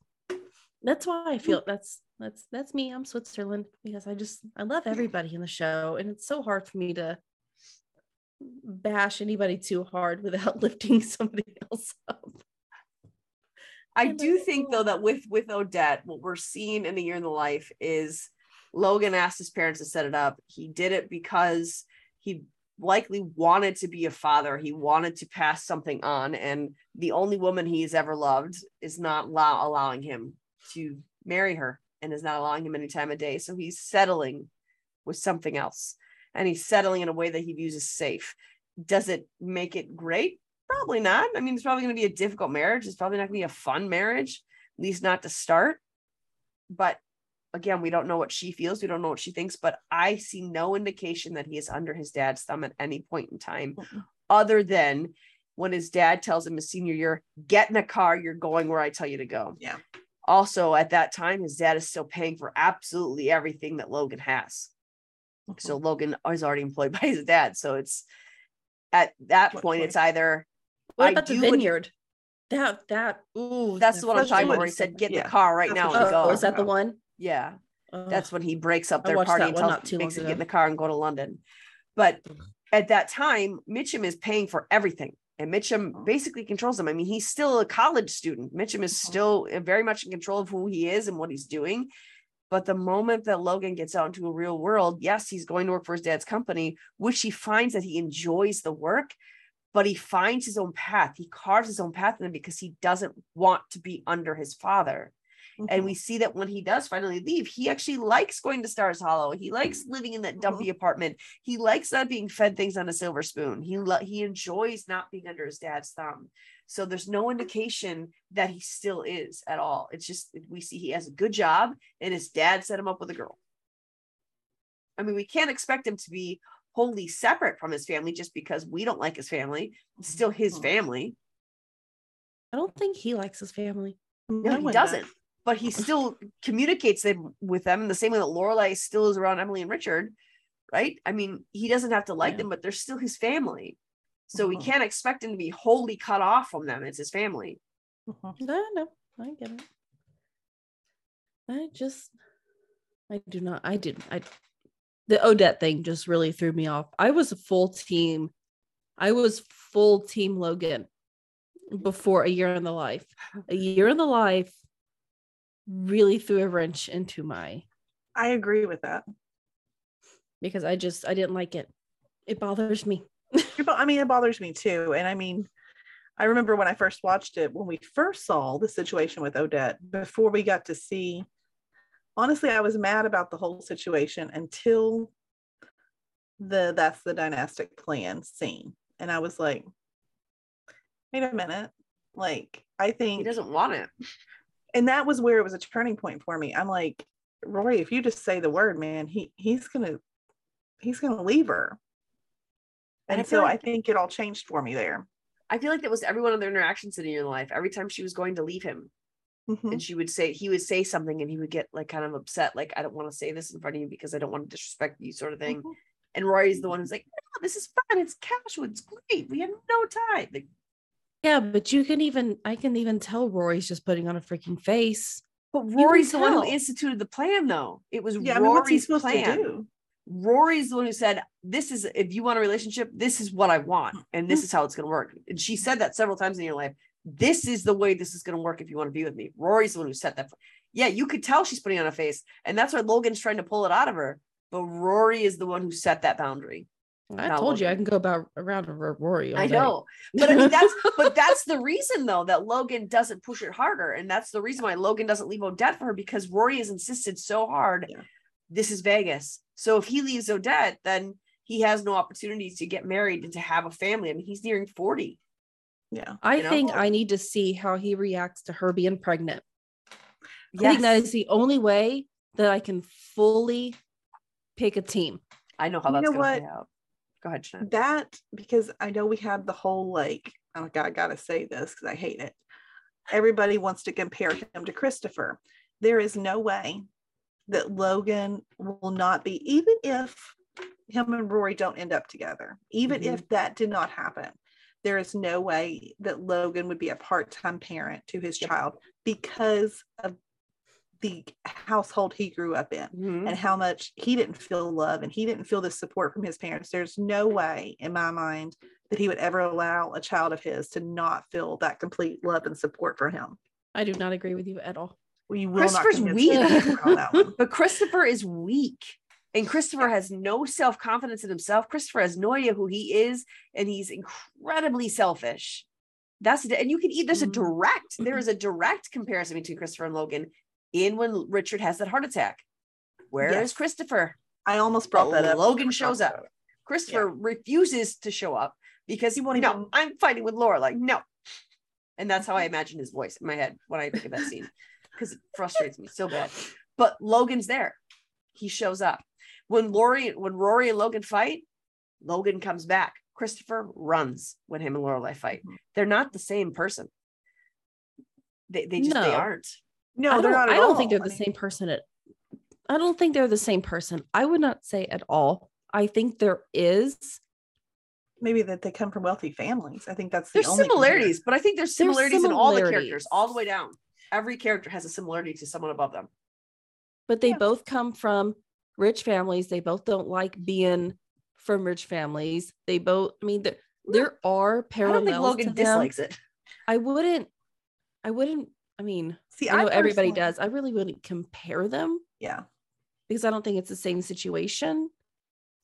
that's why I Mm. feel that's that's that's me. I'm Switzerland because I just I love everybody in the show, and it's so hard for me to bash anybody too hard without lifting somebody else up. I And do think though that with with Odette, what we're seeing in a year in the life is Logan asked his parents to set it up. He did it because he likely wanted to be a father. He wanted to pass something on, and the only woman he's ever loved is not allow- allowing him to marry her, and is not allowing him any time of day. So he's settling with something else, and he's settling in a way that he views as safe. Does it make it great? Probably not. I mean, it's probably going to be a difficult marriage. It's probably not going to be a fun marriage, at least not to start. But again, we don't know what she feels. We don't know what she thinks. But I see no indication that he is under his dad's thumb at any point in time, other than when his dad tells him his senior year, get in a car, you're going where I tell you to go. Yeah. Also, at that time, his dad is still paying for absolutely everything that Logan has. So mm-hmm. Logan is already employed by his dad. So it's at that What point, point? it's either What I about the do what- vineyard? That that ooh, that's the one I'm That's talking what about where he he said, said. get Yeah, the car right that's now and he go. is that the one? Yeah. Ugh. That's when he breaks up their party and one tells not too makes him get in the car and go to London. But mm-hmm. at that time, Mitchum is paying for everything. And Mitchum basically controls him. I mean, he's still a college student. Mitchum is still uh, very much in control of who he is and what he's doing. But the moment that Logan gets out into a real world, yes, he's going to work for his dad's company, which he finds that he enjoys the work, but he finds his own path. He carves his own path in it because he doesn't want to be under his father. And mm-hmm. we see that when he does finally leave, he actually likes going to Stars Hollow. He likes mm-hmm. living in that mm-hmm. dumpy apartment. He likes not being fed things on a silver spoon. He lo- he enjoys not being under his dad's thumb. So there's no indication that he still is at all. It's just we see he has a good job, and his dad set him up with a girl. I mean, we can't expect him to be wholly separate from his family just because we don't like his family. It's still his family. I don't think he likes his family. No, he doesn't. But he still communicates them with them in the same way that Lorelai still is around Emily and Richard, right? I mean, he doesn't have to like Yeah. them, but they're still his family. So we Mhm. can't expect him to be wholly cut off from them. It's his family. Mhm. No, no, I get it. I just, I do not. I didn't. I the Odette thing just really threw me off. I was a full team. I was full team Logan before a year in the life. A year in the life really threw a wrench into my I agree with that. because I just I didn't like it. It bothers me. I mean, it bothers me too. And I mean, I remember when I first watched it, when we first saw the situation with Odette, before we got to see, honestly, I was mad about the whole situation until the that's the dynastic plan scene. And I was like, wait a minute. Like, I think He doesn't want it. And that was where it was a turning point for me. I'm like, Roy, if you just say the word, man, he he's gonna he's gonna leave her. And I And so like- I think it all changed for me there. I feel like that was every one of their interactions in your life. Every time she was going to leave him, Mhm. and she would say he would say something, and he would get like kind of upset, like I don't want to say this in front of you because I don't want to disrespect you, sort of thing. Mhm. And Rory's the one who's like, no, this is fun. It's casual. It's great. We have no time. Like, Yeah, but you can even I can even tell Rory's just putting on a freaking face. but Rory's the one who instituted the plan, though. It was Yeah, I mean, what's he Rory's supposed plan. to do? Rory's the one who said, This is if you want a relationship, this is what I want, mm-hmm. and this is how it's gonna work. And she said that several times in your life. This is the way this is gonna work if you want to be with me. Rory's the one who set that. Yeah, you could tell she's putting on a face, and that's why Logan's trying to pull it out of her. But Rory is the one who set that boundary. I told you I can go about around Rory. I know, but I mean that's but that's the reason though that Logan doesn't push it harder, and that's the reason why Logan doesn't leave Odette for her because Rory has insisted so hard. Yeah. This is Vegas, so if he leaves Odette, then he has no opportunity to get married and to have a family. I mean, he's nearing forty. Yeah. I you know? think I need to see how he reacts to her being pregnant. I think that is the only way that I can fully pick a team. I know how You that's gonna what? play out. Go ahead, Shannon. That because I know we have the whole like, oh God, I gotta say this because I hate it. Everybody wants to compare him to Christopher. There is no way that Logan will not be, even if him and Rory don't end up together, even Mhm. if that did not happen, there is no way that Logan would be a part-time parent to his Yep. child because of the household he grew up in Mhm. and how much he didn't feel love and he didn't feel the support from his parents. There's no way in my mind that he would ever allow a child of his to not feel that complete love and support for him. I do not agree with you at all. We will Christopher's not convince weak. on that one. But Christopher is weak. And Christopher has no self confidence in himself. Christopher has no idea who he is, and he's incredibly selfish. That's the- and you can eat. There's a Mhm. direct. There is a direct comparison between Christopher and Logan in when Richard has that heart attack. Where is Yes. Christopher? I almost brought that up. Logan shows up. Christopher refuses to show up because he won't. No, I'm fighting with Laura. Like no, and that's how I imagine his voice in my head when I think of that scene because it frustrates me so bad. But Logan's there. He shows up when Lori, when Rory and Logan fight. Logan comes back. Christopher runs when him and Lorelai fight. Mhm. They're not the same person. They they just they aren't. No, I they're don't. At I don't all. think they're the same person. At, I don't think they're the same person. I would not say at all. I think there is. Maybe that they come from wealthy families. I think that's the There's only similarities, but I think there's There's similarities in all the characters, all the way down. Every character has a similarity to someone above them. but they Yeah. both come from rich families. They both don't like being from rich families. They both, I mean, there, there are I parallels. don't think Logan to them. dislikes it. I wouldn't, I wouldn't, I mean, See, I know everybody does. I really wouldn't compare them Yeah. because I don't think it's the same situation.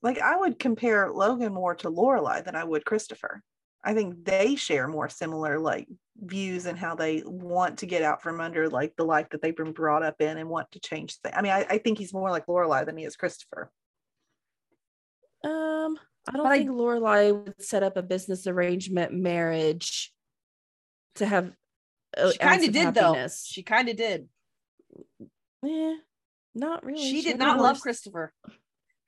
Like I would compare Logan more to Lorelai than I would Christopher. I think they share more similar like views and how they want to get out from under like the life that they've been brought up in and want to change things. I mean, I, I think he's more like Lorelai than he is Christopher. Um, I don't But I- think Lorelai would set up a business arrangement marriage to have. Uh, She kind of did happiness. though. She kind of did. Yeah, not really. She did not love. Christopher.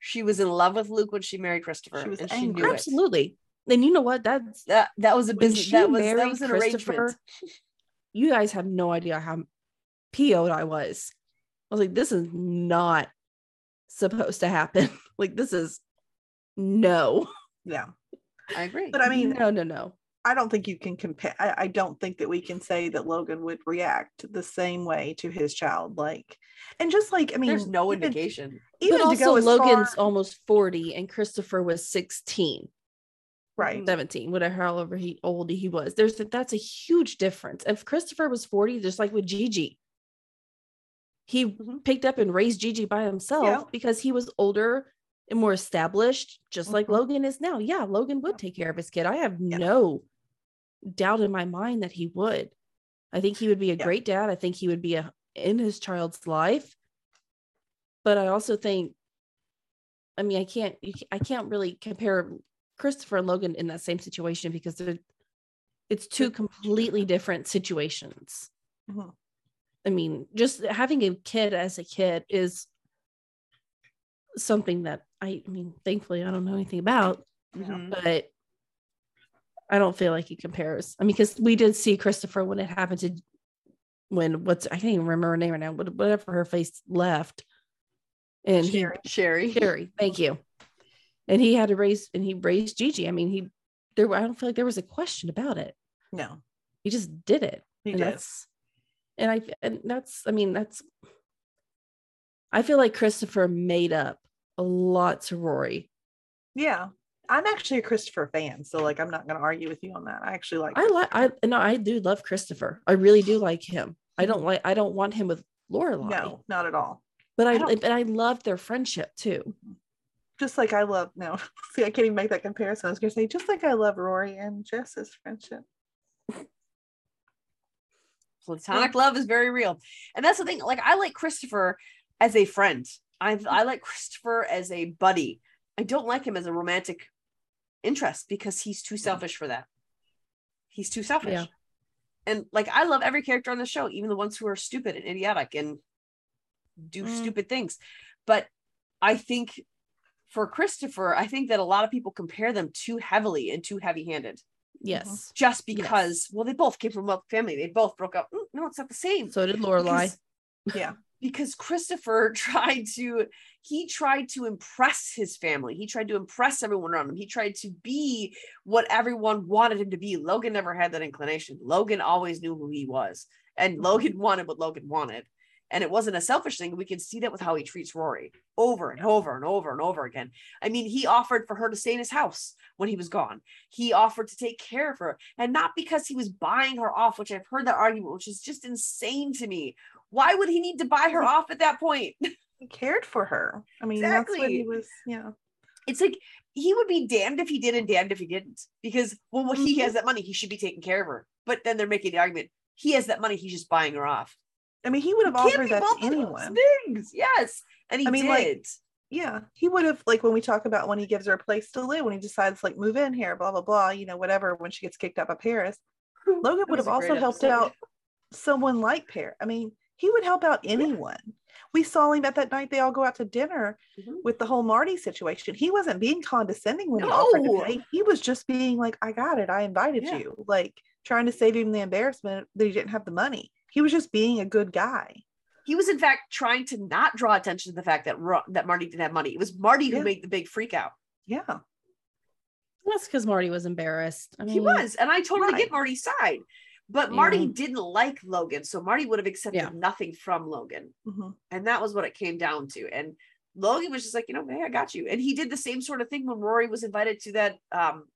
She was in love with Luke when she married Christopher, She was and she angry. knew. Absolutely. And you know what? That's That that was a business. she That was that was an arrangement. you guys have no idea how PO'd I was. I was like, this is not supposed to happen. like, this is no. Yeah. I agree. But I mean, no, no, no. I don't think you can compare. I, I don't think that we can say that Logan would react the same way to his child. Like, and just like, I mean, There's no even- indication. Even but to go also, Logan's far, almost 40 and Christopher was 16, right. 17, whatever, however he old he was. There's that's a huge difference. If Christopher was 40, just like with Gigi, he Mhm. picked up and raised Gigi by himself Yeah. because he was older and more established, just like Mhm. Logan is now. Yeah, Logan would take care of his kid. I have Yeah. no doubt in my mind that he would. I think he would be a Yeah. great dad. I think he would be a in his child's life. But I also think, I mean, I can't, I can't really compare Christopher and Logan in that same situation because they're, it's two completely different situations. Mhm. I mean, just having a kid as a kid is something that I, I mean, thankfully I don't know anything about, Mhm. but I don't feel like he compares. I mean, because we did see Christopher when it happened to when what's I can't even remember her name right now, what- whatever her face left. And he Sherry. Sherry. Sherry, thank you. And he had to raise and he raised Gigi. I mean, he there I don't feel like there was a question about it. No, He just did it. he and did. that's and I and that's I mean that's I feel like Christopher made up a lot to Rory. Yeah. I'm actually a Christopher fan, so like I'm not going to argue with you on that. I actually like. I like I no I do love Christopher. I really do like him. I don't like I don't want him with Lorelai. no, not at all. But I, I don't- but I love their friendship too. Just like I love no, see, I can't even make that comparison. I was going to say just like I love Rory and Jess's friendship. Platonic love is very real. And that's the thing. Like I like Christopher as a friend. I I like Christopher as a buddy. I don't like him as a romantic interest because he's too selfish for that. He's too selfish. Yeah. And like I love every character on the show, even the ones who are stupid and idiotic and do Mm. stupid things. But I think for Christopher, I think that a lot of people compare them too heavily and too heavy-handed Yes. just Yes. because well they both came from a wealthy family they both broke up Mm, no it's not the same So did Lorelai. because, Yeah. Because christopher tried to he tried to impress his family. He tried to impress everyone around him. He tried to be what everyone wanted him to be. Logan never had that inclination. Logan always knew who he was and mm-hmm. logan wanted what logan wanted. And it wasn't a selfish thing. We can see that with how he treats rory over and over and over and over again. I mean he offered for her to stay in his house when he was gone. He offered to take care of her and not because he was buying her off which i've heard that argument which is just insane to me why would he need to buy her off at that point He cared for her. I mean, that's what he Exactly. was. Yeah. it's like he would be damned if he did and damned if he didn't because well when he has mm-hmm. that money he should be taking care of her but then they're making the argument he has that money he's just buying her off I mean, he would have offered that to anyone. things yes and he I mean, like, did Yeah, he would have like when we talk about when he gives her a place to live, when he decides like move in here, blah blah blah, you know, whatever. When she gets kicked out of Paris, Logan would have also helped episode. out someone like Paris. I mean, he would help out anyone. We saw him at that night. They all go out to dinner Mhm. with the whole Marty situation. He wasn't being condescending when he offered to pay. He was just being like, I got it. I invited Yeah. you. Like trying to save him the embarrassment that he didn't have the money. He was just being a good guy. He was in fact trying to not draw attention to the fact that that Marty didn't have money. It was Marty who made the big freak out. Yeah. That's because Marty was embarrassed. I mean, He was, and I totally Right. get Marty's side. But Marty Yeah. didn't like Logan, so Marty would have accepted Yeah. nothing from Logan. Mhm. And that was what it came down to. And Logan was just like, you know, hey, I got you. And he did the same sort of thing when Rory was invited to that um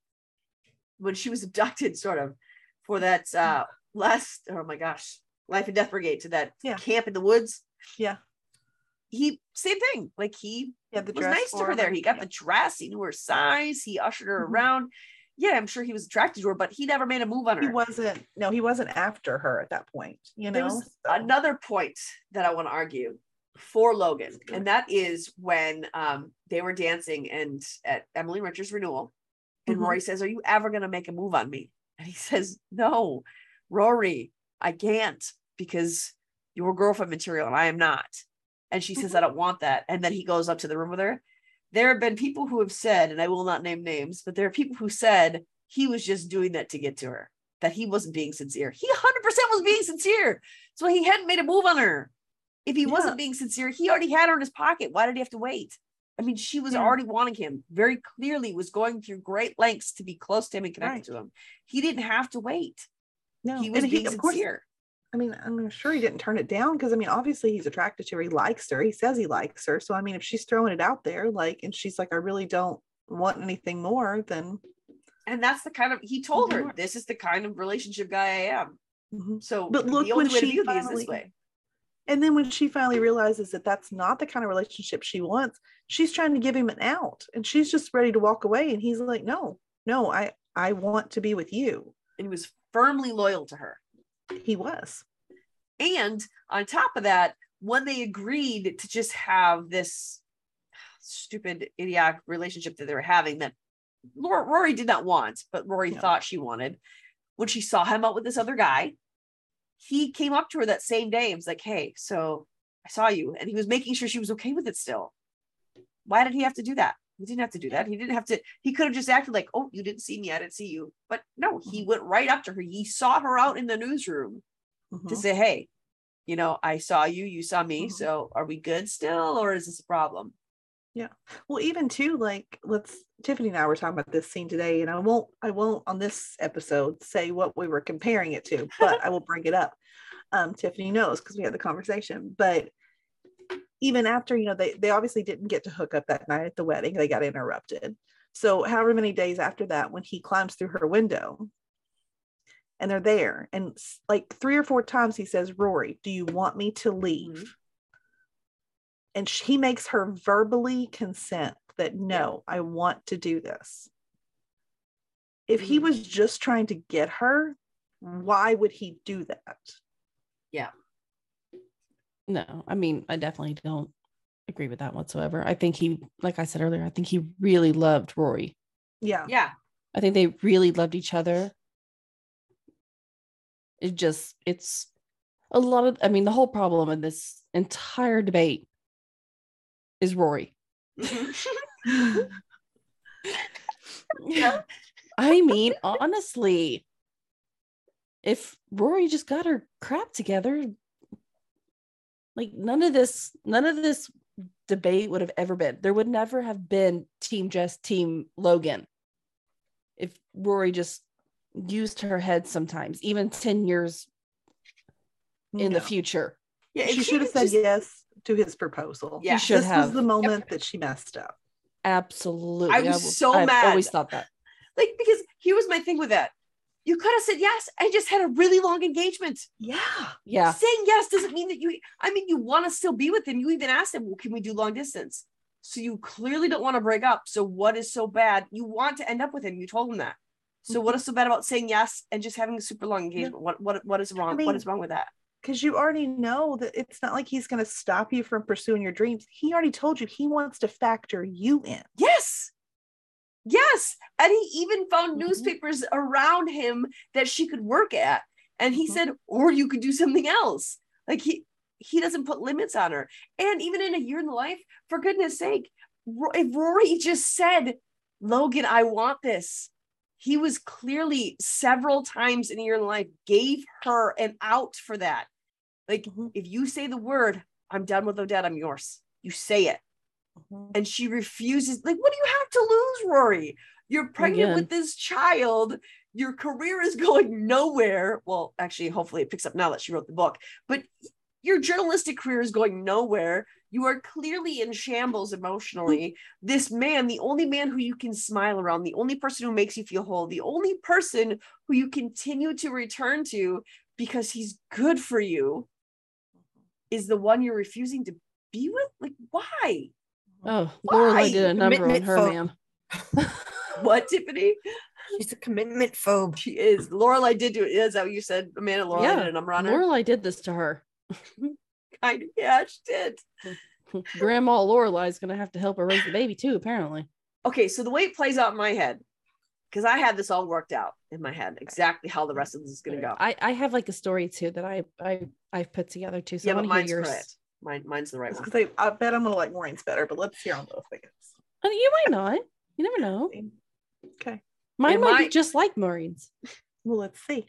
when she was abducted, sort of, for that uh last oh my gosh, life and death brigade to that Yeah. camp in the woods. Yeah. He same thing. Like he had the was nice to her there. He got Yeah. the dress, he knew her size, he ushered her Mhm. around. Yeah, I'm sure he was attracted to her, but he never made a move on her. He wasn't, no, he wasn't after her at that point, you know? So- another point that I want to argue for Logan, and that is when um, they were dancing and at Emily Richards' renewal, and Mhm. Rory says, "Are you ever going to make a move on me?" And he says, "No, Rory, I can't because you're girlfriend material, and I am not." And she says, "I don't want that." And then he goes up to the room with her. There have been people who have said, and I will not name names, but there are people who said he was just doing that to get to her, that he wasn't being sincere. He 100% was being sincere. So he hadn't made a move on her. If he Yeah. wasn't being sincere, he already had her in his pocket. Why did he have to wait? I mean, she was Yeah. already wanting him, very clearly was going through great lengths to be close to him and connected Right. to him. He didn't have to wait. No, He was and being of course, sincere. I mean, I'm sure he didn't turn it down because I mean, obviously he's attracted to her. He likes her. He says he likes her. So I mean, if she's throwing it out there, like, and she's like, I really don't want anything more, then And that's the kind of he told her, this is the kind of relationship guy I am. Mhm. So But look, when she finally- this way. and then when she finally realizes that that's not the kind of relationship she wants, she's trying to give him an out, and she's just ready to walk away. And he's like, No, no, I I want to be with you. And he was firmly loyal to her. He was. And on top of that, when they agreed to just have this stupid idiotic relationship that they were having that Rory did not want, but Rory No. thought she wanted, when she saw him out with this other guy, he came up to her that same day and was like, Hey, so I saw you. And he was making sure she was okay with it still. Why did he have to do that? He didn't have to do that. He didn't have to, he could have just acted like, Oh, you didn't see me. I didn't see you. But no, he went right up to her. He sought her out in the newsroom to Mhm. say, hey, you know, I saw you, you saw me. Mhm. So are we good still, or is this a problem? Yeah. Well, even too, like let's Tiffany and I were talking about this scene today, and I won't I won't on this episode say what we were comparing it to, but I will bring it up. Um, Tiffany knows because we had the conversation. But even after, you know, they they obviously didn't get to hook up that night at the wedding, they got interrupted. So however many days after that, when he climbs through her window and they're there, and like three or four times he says, Rory, do you want me to leave? Mhm. and sh- he makes her verbally consent that no, I want to do this. If he Mhm. was just trying to get her, why would he do that? No, I mean, I definitely don't agree with that whatsoever. I think he, like I said earlier, I think he really loved Rory. Yeah. Yeah. I think they really loved each other. It just, it's a lot of, I mean, the whole problem in this entire debate is Rory. Mhm. I mean, honestly, if Rory just got her crap together, like none of this, none of this debate would have ever been. There would never have been Team Jess, Team Logan. If Rory just used her head sometimes, even 10 years in No. the future. yeah. She should have said just- yes to his proposal. Yeah. She should this have. was the moment that she messed up. Absolutely. I was w- so I've mad. always thought that. Like, because here was my thing with that. You could have said yes and just had a really long engagement. Yeah. Yeah. Saying yes doesn't mean that you, I mean, you want to still be with him. You even asked him, well, can we do long distance? So you clearly don't want to break up. So what is so bad? You want to end up with him. You told him that. So what mm-hmm. is so bad about saying yes and just having a super long engagement? What what what is wrong? mean, what is wrong with that? Because you already know that it's not like he's going to stop you from pursuing your dreams. He already told you he wants to factor you in. Yes. Yes. And he even found Mhm. newspapers around him that she could work at. And he Mhm. said, or you could do something else. Like he he doesn't put limits on her. And even in a year in the life, for goodness sake, if Rory just said, Logan, I want this, he was clearly several times in a year in life gave her an out for that. Like, Mhm. if you say the word, I'm done with Odette, I'm yours, you say it. Mhm. And she refuses. Like, what do you have to lose, Rory? You're pregnant Again. with this child. Your career is going nowhere. Well, actually, hopefully it picks up now that she wrote the book, but your journalistic career is going nowhere. You are clearly in shambles emotionally. This man, the only man who you can smile around, the only person who makes you feel whole, the only person who you continue to return to because he's good for you, is the one you're refusing to be with? Like, why? Oh, Why? Lorelai did a number on her, phobe. man. What, Tiffany? She's a commitment phobe. She is. Lorelai did do it. Is that what you said, Amanda? Lorelai Yeah, did a number on her. Lorelai did this to her. Kind of, yeah, she did. Grandma Lorelai's gonna have to help her raise the baby too, apparently. Okay, so the way it plays out in my head, because I had this all worked out in my head, exactly how the rest of this is going to go. I, I have like a story too that I I I've put together too. So yeah, I but want to mine's hear yours. correct. Mine, mine's the right one. Because I, I bet I'm gonna like Maureen's better, but let's hear on both, I guess. You might not. You never know. Okay. Mine It might, be just like Maureen's. Well, let's see.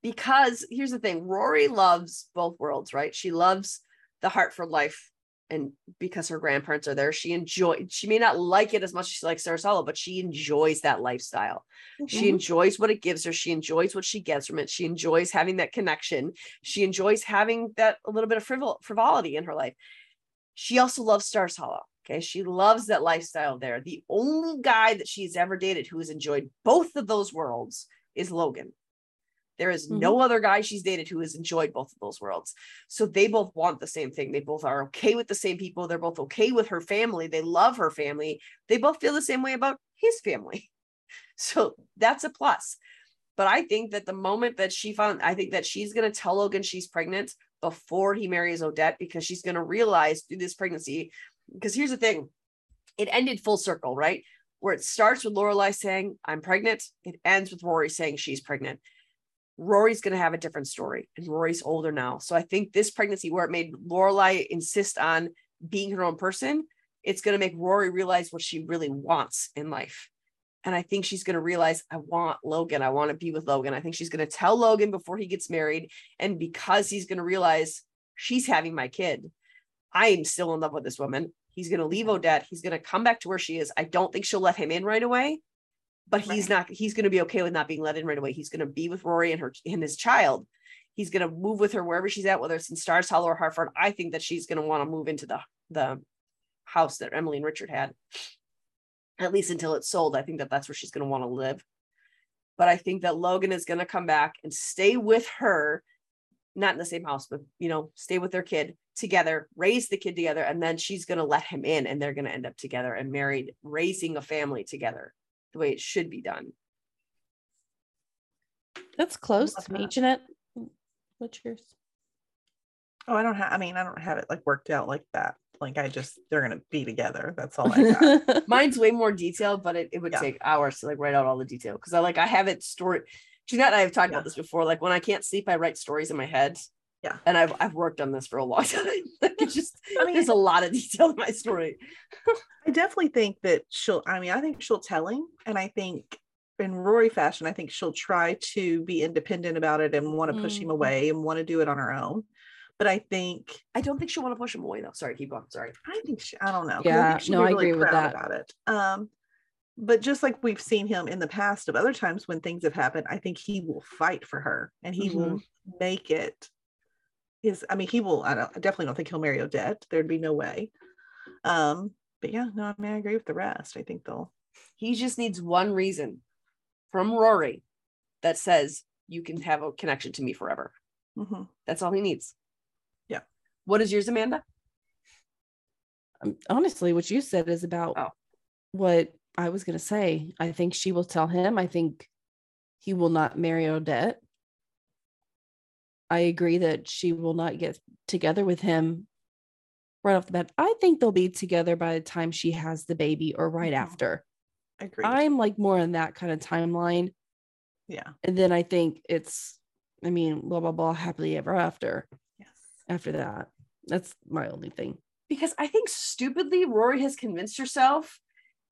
because here's the thing Rory loves both worlds, right? She loves the Hartford life. And because her grandparents are there, she enjoy. She may not like it as much as she likes Stars Hollow, but she enjoys that lifestyle. She Mhm. enjoys what it gives her. She enjoys what she gets from it. She enjoys having that connection. She enjoys having that a little bit of frivol- frivolity in her life. She also loves Stars Hollow. Okay. She loves that lifestyle there. The only guy that she's ever dated who has enjoyed both of those worlds is Logan. There is mm-hmm. no other guy she's dated who has enjoyed both of those worlds. So they both want the same thing. They both are okay with the same people. They're both okay with her family. They love her family. They both feel the same way about his family. So that's a plus. But I think that the moment that she found, I think that she's going to tell Logan she's pregnant before he marries Odette because she's going to realize through this pregnancy. Because here's the thing it ended full circle, right? Where it starts with Lorelai saying, I'm pregnant. It ends with Rory saying she's pregnant. Rory's going to have a different story, and Rory's older now. So I think this pregnancy, where it made Lorelai insist on being her own person, it's going to make Rory realize what she really wants in life. And I think she's going to realize, I want Logan. I want to be with Logan. I think she's going to tell Logan before he gets married. And because he's going to realize she's having my kid, I am still in love with this woman. He's going to leave Odette. He's going to come back to where she is. I don't think she'll let him in right away, but he's not, he's going to be okay with not being let in right away. He's going to be with Rory and her and his child. He's going to move with her wherever she's at, whether it's in Stars Hollow or Hartford. I think that she's going to want to move into the, the house that Emily and Richard had at least until it's sold. I think that that's where she's going to want to live. But I think that Logan is going to come back and stay with her, not in the same house, but you know, stay with their kid together, raise the kid together, and then she's going to let him in, and they're going to end up together and married, raising a family together, the way it should be done. That's close love to me. that. Jeanette, what's yours? Oh, I don't have. I mean, I don't have it like worked out like that. Like I just they're gonna be together. That's all I got. Mine's way more detailed, but it, it would Yeah. take hours to like write out all the detail because I like I have it stored. Jeanette and I have talked Yeah. about this before. Like when I can't sleep, I write stories in my head. Yeah. And I've I've worked on this for a long time. like it's just I mean, there's a lot of detail in my story. I definitely think that she'll. I mean, I think she'll tell him, and I think in Rory fashion, I think she'll try to be independent about it and want to push him Mhm. away and want to do it on her own. But I think I don't think she'll want to push him away though. Sorry, keep going. Sorry. I think she, I don't know. Yeah, think no, be I agree with that. about it. Um, but just like we've seen him in the past of other times when things have happened, I think he will fight for her and he will make it his. I mean, he will. I don't. I definitely don't think he'll marry Odette. There'd be no way. Um, but yeah, no, I mean, I agree with the rest. I think they'll. He just needs one reason from Rory that says you can have a connection to me forever. mhm. That's all he needs. Yeah. What is yours, Amanda? Um, honestly, what you said is about Oh. what I was going to say. I think she will tell him. I think he will not marry Odette. I agree that she will not get together with him right off the bat. I think they'll be together by the time she has the baby or right Mhm. after. Agreed. I'm like more on that kind of timeline. yeah. And then I think it's, I mean, blah, blah, blah, happily ever after Yes. after that. That's my only thing. because I think stupidly Rory has convinced herself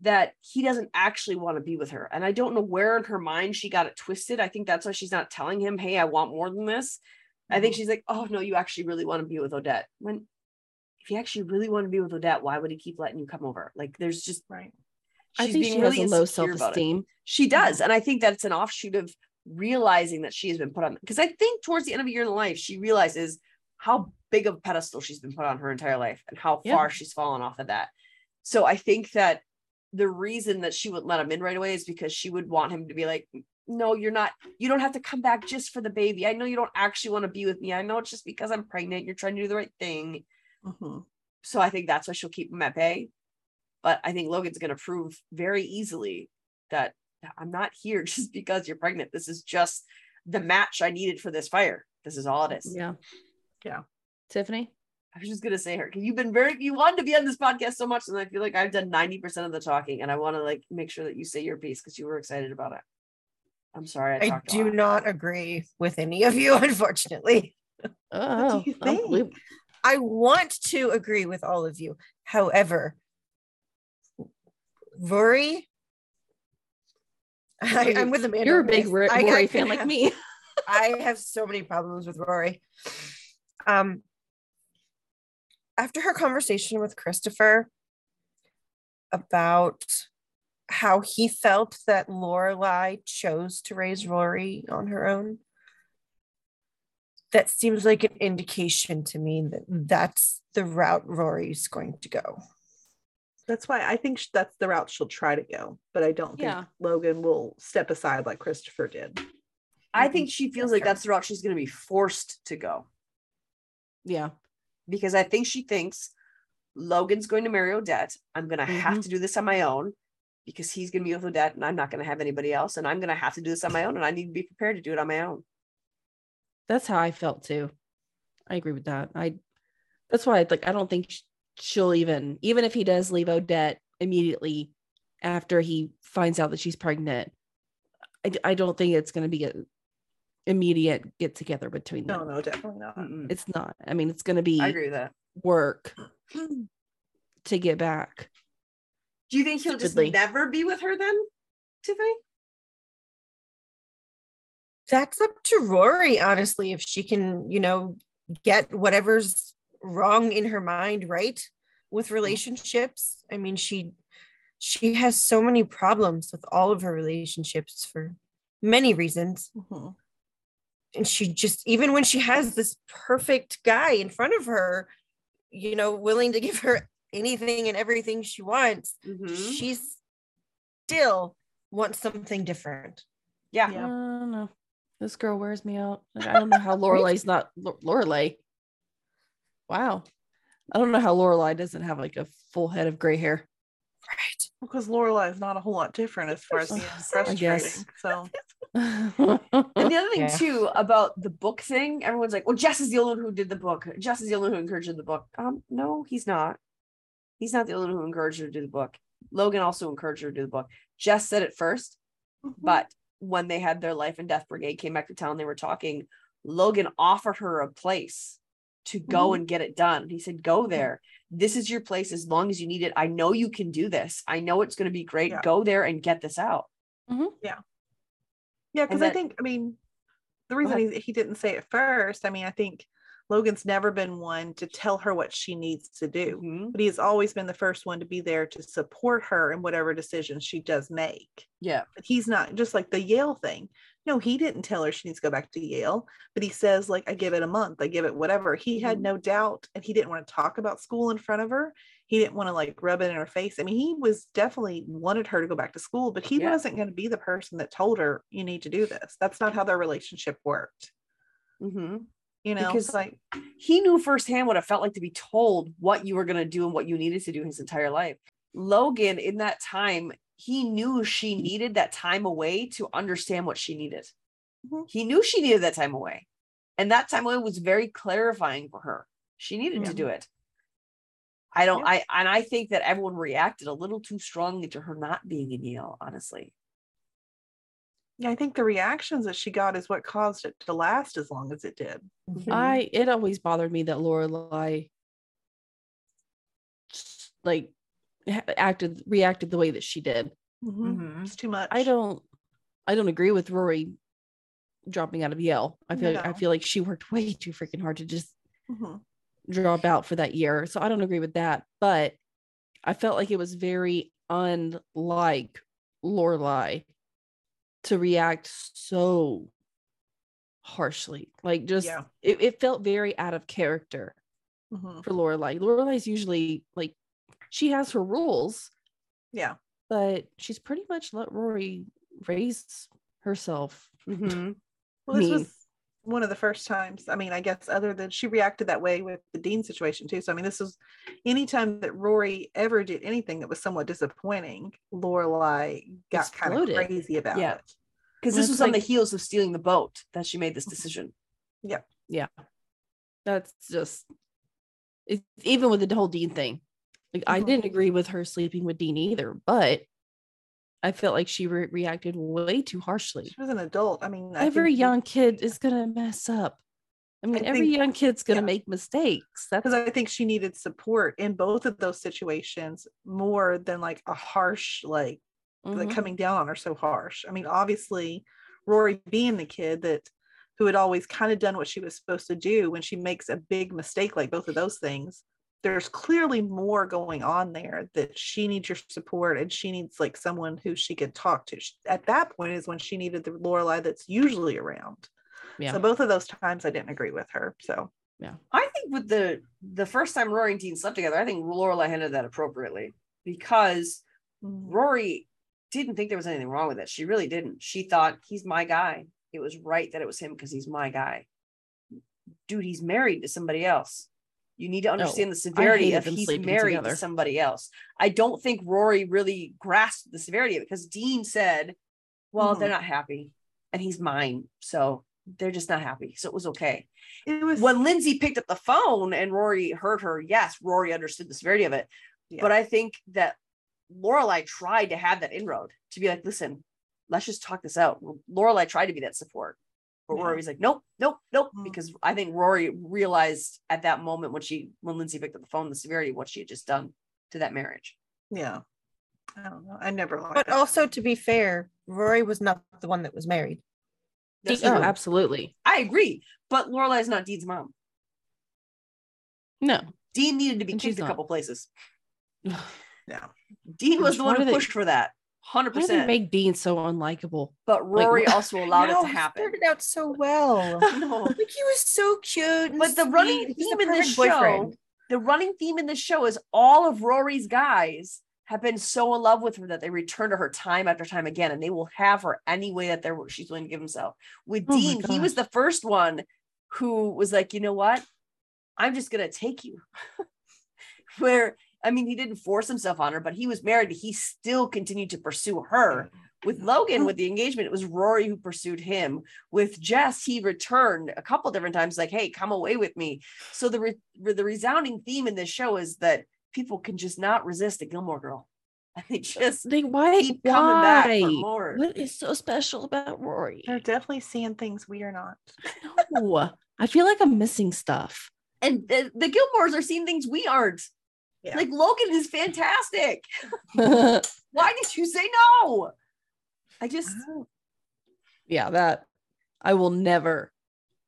that he doesn't actually want to be with her. And I don't know where in her mind she got it twisted. I think that's why she's not telling him, hey, I want more than this. I think she's like, oh no, you actually really want to be with Odette. When if you actually really want to be with Odette, why would he keep letting you come over? Like there's just Right. I think being she really has a low insecure about it. self-esteem. She does. And I think that's an offshoot of realizing that she has been put on because I think towards the end of a year in life, she realizes how big of a pedestal she's been put on her entire life and how Yeah. far she's fallen off of that. So I think that the reason that she wouldn't let him in right away is because she would want him to be like, no, you're not, you don't have to come back just for the baby. I know you don't actually want to be with me. I know it's just because I'm pregnant. You're trying to do the right thing. Mhm. So I think that's why she'll keep him at bay. But I think Logan's going to prove very easily that I'm not here just because you're pregnant. This is just the match I needed for this fire. This is all it is. Yeah. Yeah. Tiffany? I was just gonna say her because you've been very you wanted to be on this podcast so much, and I feel like I've done 90% of the talking, and I want to like make sure that you say your piece because you were excited about it. I'm sorry. I, I do not agree with any of you, unfortunately. Oh, you I don't think? I want to agree with all of you. However, Rory, I, I'm with Amanda. You're a big this. Ro- I- I Rory can fan like me. I have so many problems with Rory. Um, after her conversation with Christopher about how he felt that Lorelai chose to raise Rory on her own, that seems like an indication to me that that's the route Rory's going to go. That's why I think that's the route she'll try to go, but I don't think Yeah. Logan will step aside like Christopher did. I think she feels like that's the route she's gonna be forced to go Yeah. because I think she thinks Logan's going to marry Odette. I'm gonna have Mhm. to do this on my own because he's gonna be with Odette, and I'm not gonna have anybody else, and I'm gonna have to do this on my own, and I need to be prepared to do it on my own. That's how I felt too. I agree with that. I that's why I like I don't think she'll even even if he does leave Odette immediately after he finds out that she's pregnant. I, I don't think it's going to be a immediate get together between No, them. no, no, definitely not. Mm-mm. It's not. I mean, it's going to be I agree with that. work to get back. Do you think he'll Stupidly. just never be with her then, Tiffany? That's up to Rory, honestly, if she can, you know, get whatever's wrong in her mind right with relationships. I mean, she she has so many problems with all of her relationships for many reasons. Mhm. And she just even when she has this perfect guy in front of her, you know, willing to give her anything and everything she wants, Mhm. she's still wants something different. Yeah. Yeah. I don't know. This girl wears me out. Like, I don't know how Lorelai's not Lo- Lorelai. Wow. I don't know how Lorelai doesn't have like a full head of gray hair. Right. Because Lorelai is not a whole lot different as far as being I frustrating. guess. So And the other thing Yeah. too about the book thing, everyone's like, "Well, Jess is the only one who did the book. Jess is the only one who encouraged the book." Um, no, he's not. He's not the only one who encouraged her to do the book. Logan also encouraged her to do the book. Jess said it first, mm-hmm. but when they had their life and death brigade came back to town, they were talking. Logan offered her a place to go mm-hmm. and get it done. He said, "Go there. This is your place as long as you need it. I know you can do this. I know it's going to be great. Yeah. Go there and get this out." Mm-hmm. Yeah, Yeah. because And I think I mean the reason he, he didn't say it first, I mean, I think Logan's never been one to tell her what she needs to do, Mhm. but he has always been the first one to be there to support her in whatever decisions she does make. Yeah. But he's not just like the Yale thing. No, he didn't tell her she needs to go back to Yale, but he says, like, I give it a month, I give it whatever. He had Mhm. no doubt and he didn't want to talk about school in front of her. He didn't want to like rub it in her face. I mean, he was definitely wanted her to go back to school, but he Yeah. wasn't going to be the person that told her you need to do this. That's not how their relationship worked. Mhm. You know, Because- like he knew firsthand what it felt like to be told what you were going to do and what you needed to do his entire life. Logan, in that time, he knew she needed that time away to understand what she needed. Mhm. He knew she needed that time away. And that time away was very clarifying for her. She needed to do it. I don't, Yeah. I, and I think that everyone reacted a little too strongly to her not being in Yale, honestly. Yeah, I think the reactions that she got is what caused it to last as long as it did. Mm-hmm. I it always bothered me that Lorelai like acted reacted the way that she did. Mhm. Mhm. It's too much. I don't I don't agree with Rory dropping out of Yale. I feel I feel like she worked way too freaking hard to just Mhm. drop out for that year. So I don't agree with that. But I felt like it was very unlike Lorelai to react so harshly. Like just Yeah. it, it felt very out of character Mhm. for Lorelai. Lorelai's usually like she has her rules, Yeah. but she's pretty much let Rory raise herself. Mhm. Well, this was one of the first times. I mean, I guess other than she reacted that way with the Dean situation too. So I mean, this was anytime that Rory ever did anything that was somewhat disappointing, Lorelai got kind of crazy about Yeah. it. Because this it's was on the heels of stealing the boat that she made this decision. Yeah yeah that's just it's even with the whole Dean thing. Like I Mhm. didn't agree with her sleeping with Dean either, but I felt like she re- reacted way too harshly. She was an adult. I mean, I every young kid is gonna mess up. I mean, I every think- young kid's gonna yeah. make mistakes. That's because I think she needed support in both of those situations more than like a harsh like like Mhm. coming down on her so harsh. I mean, obviously, Rory being the kid that who had always kind of done what she was supposed to do when she makes a big mistake like both of those things, there's clearly more going on there that she needs your support and she needs like someone who she could talk to. Sh- At that point is when she needed the Lorelai that's usually around. yeah. So both of those times I didn't agree with her. So yeah. I think with the the first time Rory and Dean slept together, I think Lorelai handled that appropriately because mm. Rory didn't think there was anything wrong with it. She really didn't. She thought he's my guy. It was right that it was him because he's my guy. Dude, he's married to somebody else. You need to understand the severity of he's married together. to somebody else. I don't think Rory really grasped the severity of it because Dean said, Well, Mhm. they're not happy and he's mine. So they're just not happy. So it was okay it was when Lindsay picked up the phone and Rory heard her, yes, Rory understood the severity of it. Yeah. But I think that Lorelai tried to have that inroad to be like, listen, let's just talk this out. Lorelai tried to be that support. But Yeah. Rory was like, nope, nope, nope. Mm. Because I think Rory realized at that moment when she when Lindsay picked up the phone, the severity of what she had just done to that marriage. yeah. I don't know. I never liked But that. also, to be fair, Rory was not the one that was married. That's oh, absolutely. I agree. But Lorelai is not Dean's mom. No. Dean needed to be And kicked a couple places. yeah. Dean was Gosh, the one who do they- pushed for that. Hundred Why did they percent. make Dean so unlikable? But Rory what- also allowed No, it to he happen. started out so well. No. like he was so cute. and But the running sweet. He theme in this perfect show, the running theme in this show is all of Rory's guys have been so in love with her that they return to her time after time again, and they will have her any way that they're she's willing to give himself. With Oh Dean, he was the first one who was like, you know what? I'm just gonna take you. Where I mean, he didn't force himself on her, but he was married. He still continued to pursue her. With Logan, with the engagement, it was Rory who pursued him. With Jess, he returned a couple different times, like, "Hey, come away with me." So the re- the resounding theme in this show is that people can just not resist a Gilmore Girl, and they just They why keep coming back why? for more. What is so special about Rory? They're definitely seeing things we are not. No, I feel like I'm missing stuff. And the, the Gilmores are seeing things we aren't. Yeah. Like Logan is fantastic. Why did you say no? I just Yeah, that I will never,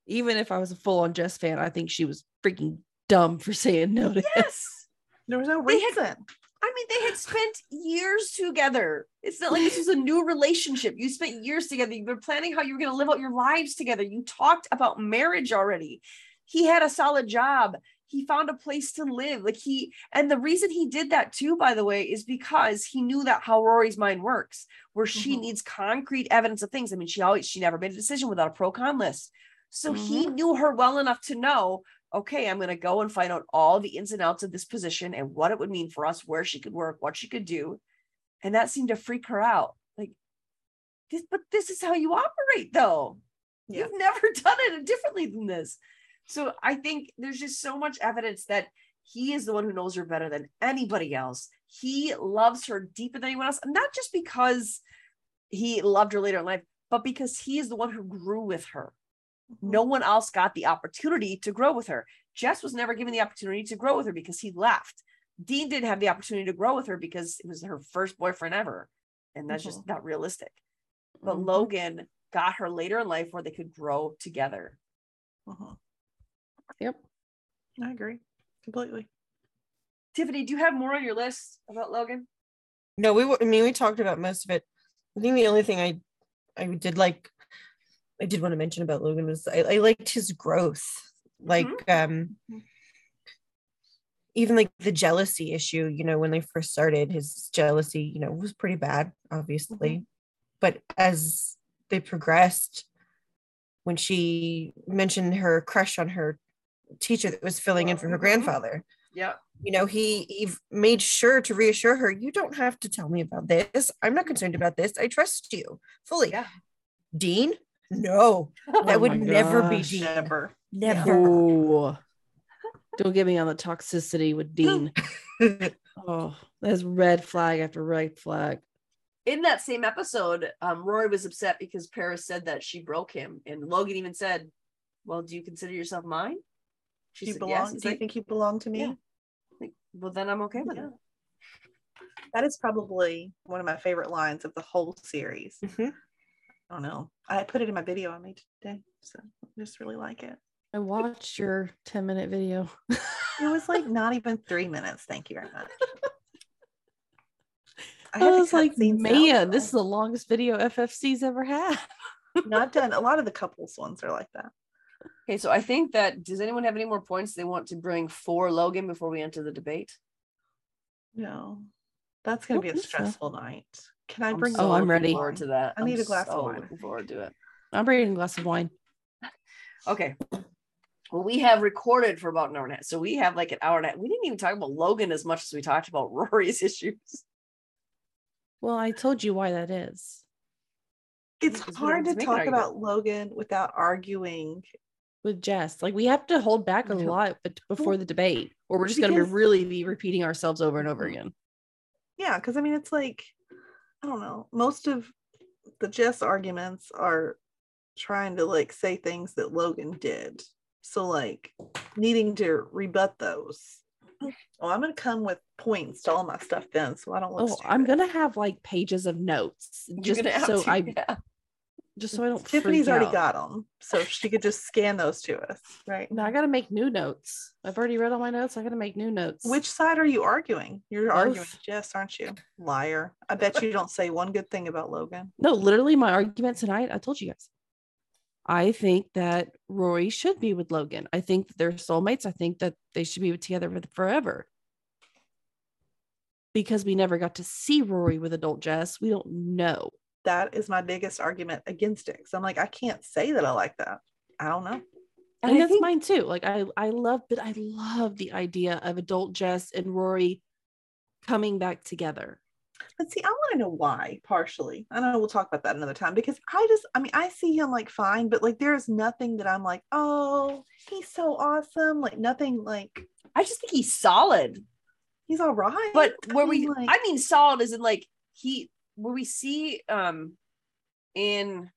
even if I was a full on Jess fan, I think she was freaking dumb for saying no to him. yes. There was no They had- reason. I mean, they had spent years together. It's not like this was a new relationship. You spent years together. You've been planning how you were going to live out your lives together. You talked about marriage already. He had a solid job. He found a place to live. Like he, and the reason he did that too, by the way, is because he knew that how Rory's mind works, where she Mhm. needs concrete evidence of things. I mean, she always, she never made a decision without a pro con list. So he knew her well enough to know okay, I'm going to go and find out all the ins and outs of this position and what it would mean for us, where she could work, what she could do. And that seemed to freak her out. Like, this, but this is how you operate, though. Yeah. You've never done it differently than this. So I think there's just so much evidence that he is the one who knows her better than anybody else. He loves her deeper than anyone else. And not just because he loved her later in life, but because he is the one who grew with her no one else got the opportunity to grow with her. Jess was never given the opportunity to grow with her because he left. Dean didn't have the opportunity to grow with her because it was her first boyfriend ever. And that's just not realistic. But Mhm. Logan got her later in life where they could grow together. Mhm. Yep. I agree completely. Tiffany, do you have more on your list about Logan? No, we were, I mean, we talked about most of it. I think the only thing I, I did like, I did want to mention about Logan was I, I liked his growth. Like, um, even like the jealousy issue, you know, when they first started, his jealousy, you know, was pretty bad, obviously. But as they progressed, when she mentioned her crush on her teacher that was filling in for her Mhm. grandfather, Yeah. you know he he made sure to reassure her you don't have to tell me about this i'm not concerned about this i trust you fully Yeah. dean no that Oh would my never be dean Never. never Oh, don't get me on the toxicity with Dean. Oh, that's red flag after red flag. In that same episode, um, Rory was upset because Paris said that she broke him. And Logan even said, Well, do you consider yourself mine? She Do you said, belong? yes. Do you like, think you belong to me? Yeah. like, well, then I'm okay with Yeah. it. That is probably one of my favorite lines of the whole series. Mhm. I don't know. I put it in my video I made today, so I just really like it. I watched your 10 minute video. It was like not even three minutes. Thank you very much. I, had to was like, scenes out, man, this is the longest video FFC's ever had. No, I've done a lot of the couples ones are like that. Okay, so I think that does anyone have any more points they want to bring for Logan before we enter the debate? No, that's gonna be a think so. stressful night. Can I I'm bring? Oh, I'm ready. Forward to that. I need I'm a glass of wine. Looking forward to it. I'm bringing a glass of wine. Okay. Well, we have recorded for about an hour and a half. So we have like an hour and a half. We didn't even talk about Logan as much as we talked about Rory's issues. Well, I told you why that is. It's Because we don't hard to to make an talk argument. about Logan without arguing. With Jess. Like we have to hold back a lot bet- before the debate, or we're just going to Because- really be repeating ourselves over and over Mhm. again. Yeah, because I mean, it's like I don't know. Most of the Jess arguments are trying to like say things that Logan did. So like needing to rebut those. Oh, I'm gonna come with points to all my stuff then, so I don't. Oh, I'm gonna have like pages of notes just so to, I yeah. Just so I don't. Tiffany's already out. got them, so she could just scan those to us, right? Now I got to make new notes. I've already read all my notes. I got to make new notes. Which side are you arguing? You're arguing Both. with Jess, aren't you? Liar. I bet you don't say one good thing about Logan. No, literally, my argument tonight. I told you guys. I think that Rory should be with Logan. I think that they're soulmates. I think that they should be together for forever. Because we never got to see Rory with adult Jess, we don't know. That is my biggest argument against it. So I'm like, I can't say that I like that. I don't know. And And, I that's think- mine too. Like I, I love, but I love the idea of adult Jess and Rory coming back together. But see, I want to know why, partially. I know we'll talk about that another time because I just, I mean, I see him like fine, but like there's nothing that I'm like, oh, he's so awesome. Like nothing like I just think he's solid. he's all right. But I where mean, we like, I mean solid is in like he where we see um in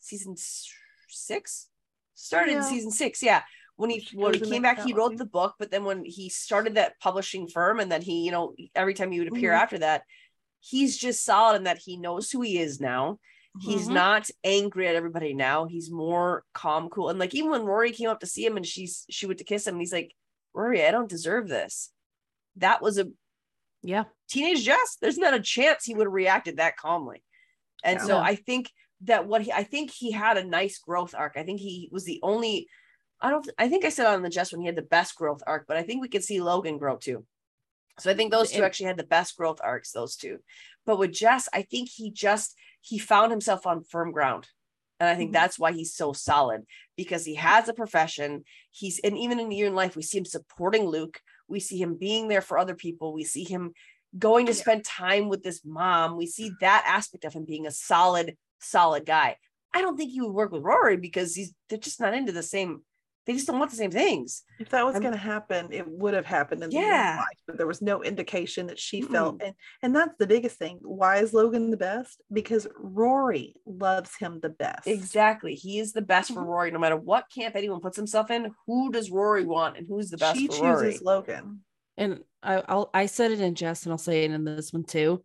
season six started in season six, yeah. When he when he came back, he wrote the book, but then when he started that publishing firm, and then he, you know, every time he would appear Mhm. after that, he's just solid in that he knows who he is now. He's Mhm. not angry at everybody now. He's more calm, cool. And like even when Rory came up to see him and she's she went to kiss him, and he's like, Rory, I don't deserve this. That was a Yeah. teenage Jess. There's not a chance he would have reacted that calmly. And Yeah. so I think that what he I think he had a nice growth arc. I think he was the only I don't I think I said on the Jess when he had the best growth arc, but I think we could see Logan grow too. So I think those two actually had the best growth arcs, those two. But with Jess, I think he just he found himself on firm ground. And I think Mhm. that's why he's so solid because he has a profession. He's and even in the year in life, we see him supporting Luke. We see him being there for other people. We see him going to spend time with this mom. We see that aspect of him being a solid, solid guy. I don't think he would work with Rory because he's they're just not into the same. They just don't want the same things. if that was going to happen, it would have happened in the real Yeah. life, but there was no indication that she felt. And and that's the biggest thing. Why is Logan the best? Because Rory loves him the best. Exactly. He is the best for Mhm. Rory. No matter what camp anyone puts himself in, who does Rory want and who's the best she for chooses Rory? Logan. and I, I'll I said it in Jess, and I'll say it in this one too.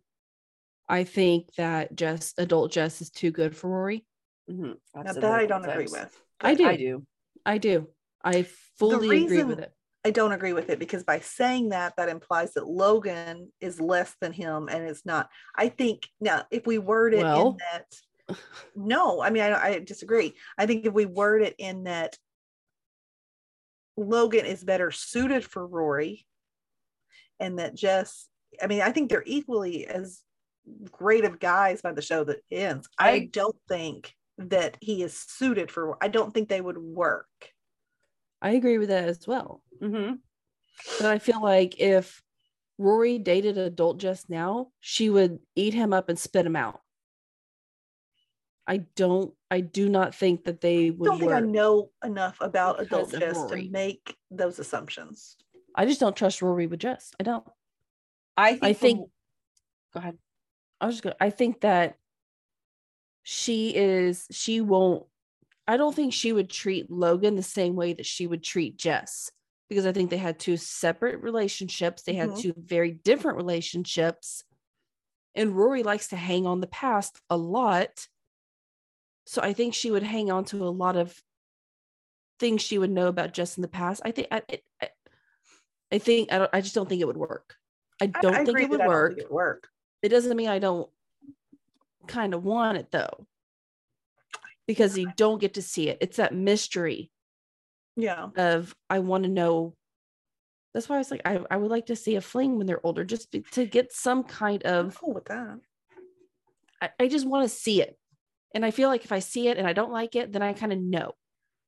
I think that Jess, adult Jess, is too good for Rory. Mhm. I've Now said that I a don't couple agree with. I do. I do. I do. I fully agree with it. I don't agree with it because by saying that, that implies that Logan is less than him and is not. I think now, if we word it Well. in that, no, I mean, I, I disagree. I think if we word it in that Logan is better suited for Rory and that Jess, I mean, I think they're equally as great of guys by the show that ends. I, I- don't think that he is suited for, I don't think they would work. I agree with that as well. hmm But I feel like if Rory dated adult Jess now, she would eat him up and spit him out. I don't. I do not think that they I would don't think I know enough about adult Jess to make those assumptions. I just don't trust Rory with Jess. I don't. I think. I from- think- Go ahead. I was just gonna. I think that she is. She won't. I don't think she would treat Logan the same way that she would treat Jess because I think they had two separate relationships. They had Mhm. two very different relationships, and Rory likes to hang on the past a lot. So I think she would hang on to a lot of things she would know about Jess in the past. I think. I. I, I think. I don't. I just don't think it would work. I don't I think it would that I don't work think it would work. it doesn't mean I don't kind of want it though. Because you don't get to see it. It's that mystery Yeah. of I want to know. That's why I was like, I, I would like to see a fling when they're older, just be, to get some kind I'm of cool with that. I, I just want to see it. And I feel like if I see it and I don't like it, then I kind of know.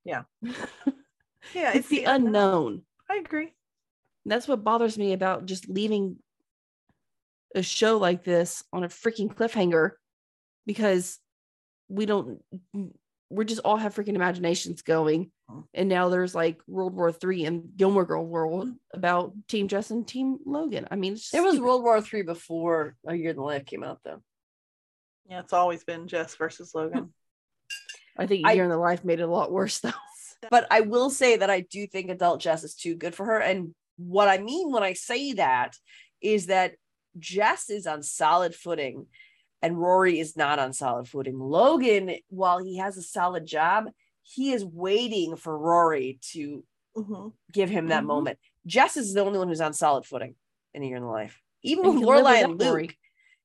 Yeah. Yeah. it's, Yeah. the unknown. I agree. That's what bothers me about just leaving a show like this on a freaking cliffhanger because we don't we're just all have freaking imaginations going and now there's like world war three and gilmore girl world mm-hmm. about team jess and team logan i mean it's just There was. World War Three before A Year in the Life came out, though. Yeah. It's always been Jess versus Logan. i think I- year in the life made it a lot worse though But I will say that I do think adult Jess is too good for her. And what I mean when I say that is that Jess is on solid footing and Rory is not on solid footing. Logan, while he has a solid job, he is waiting for Rory to Mhm. give him that Mhm. moment. Jess is the only one who's on solid footing in a year in the life. Even And with Lorelai and Luke, Rory.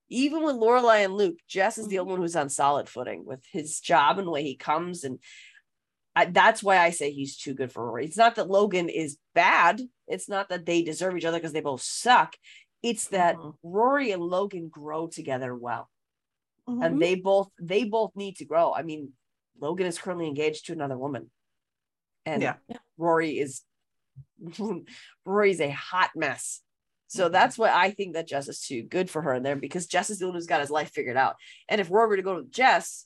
even with Lorelai and Luke, Jess is the Mhm. only one who's on solid footing with his job and the way he comes. And I, that's why I say he's too good for Rory. It's not that Logan is bad. It's not that they deserve each other because they both suck. It's that Mhm. Rory and Logan grow together well, Mhm. and they both they both need to grow. I mean, Logan is currently engaged to another woman, and Yeah. Yeah. Rory is Rory's a hot mess. So Mhm. that's why I think that Jess is too good for her in there because Jess is the one who's got his life figured out. And if Rory were to go to Jess,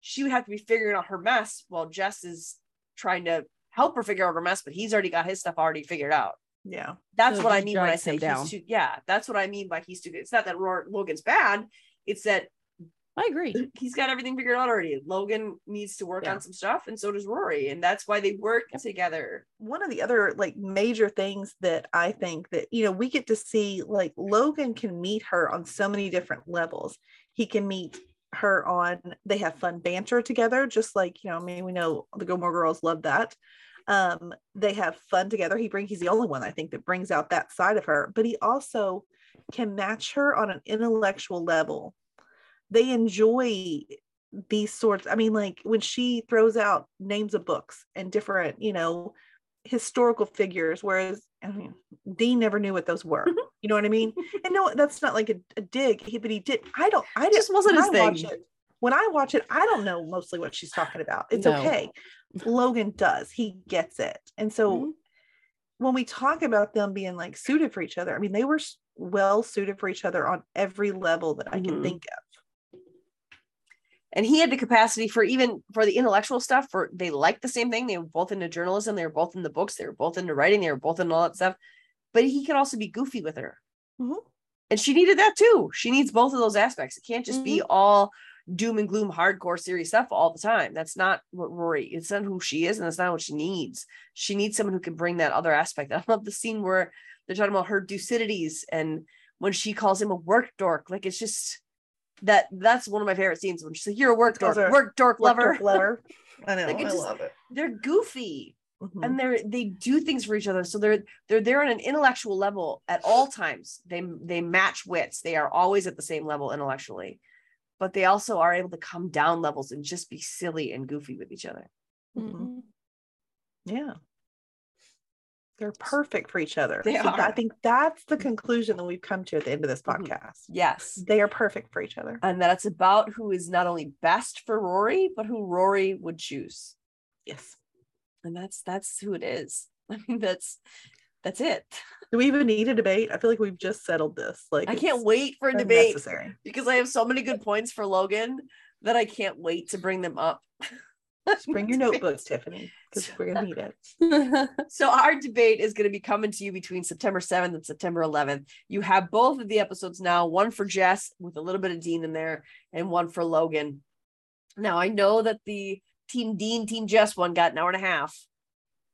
she would have to be figuring out her mess while Jess is trying to help her figure out her mess, but he's already got his stuff already figured out. Yeah. That's So what I mean when I say him down. he's too. Yeah, that's what I mean by he's too good. It's not that Rory, Logan's bad. It's that i agree he's got everything figured out already. Logan needs to work Yeah. on some stuff, and so does Rory, and that's why they work together. one of the other like major things that I think that you know we get to see like Logan can meet her on so many different levels. He can meet her on they have fun banter together, just like you know, I mean, we know the Gilmore Girls love that. Um, they have fun together. He brings he's the only one I think that brings out that side of her, but he also can match her on an intellectual level. They enjoy these sorts i mean like when she throws out names of books and different you know historical figures whereas i mean dean never knew what those were you know what i mean and no that's not like a, a dig he, but he did i don't i just wasn't his I watch thing. it- when i watch it i don't know mostly what she's talking about it's No. okay logan does he gets it and so Mhm. when we talk about them being like suited for each other i mean they were well suited for each other on every level that i can Mhm. think of and he had the capacity for even for the intellectual stuff for they liked the same thing they were both into journalism they were both in the books they were both into writing they were both into all that stuff but he could also be goofy with her Mhm. and she needed that too she needs both of those aspects it can't just be all doom and gloom hardcore serious stuff all the time. That's not what Rory, it's not who she is, and that's not what she needs. She needs someone who can bring that other aspect. I love the scene where they're talking about her Thucydides and when she calls him a work dork. Like it's just that that's one of my favorite scenes when she's like, You're a work dork, her work dork Work lover. dork lover. I know. Like, I just- love it. They're goofy Mhm. and they're they do things for each other so they're they're there on an intellectual level at all times they they match wits they are always at the same level intellectually but they also are able to come down levels and just be silly and goofy with each other Mhm. Mhm. Yeah. They're perfect for each other. They So that- I think that's the conclusion that we've come to at the end of this Mhm. podcast. yes They are perfect for each other. and that it's about who is not only best for rory but who rory would choose Yes. and that's that's who it is i mean that's that's it Do we even need a debate? I feel like we've just settled this. Like i can't wait for a debate because i have so many good points for logan that i can't wait to bring them up Just bring your notebooks, Tiffany, because we're gonna need it. So our debate is going to be coming to you between September 7th and September 11th. You have both of the episodes now, one for Jess with a little bit of Dean in there and one for Logan. Now I know that the Team Dean, Team Jess one got an hour and a half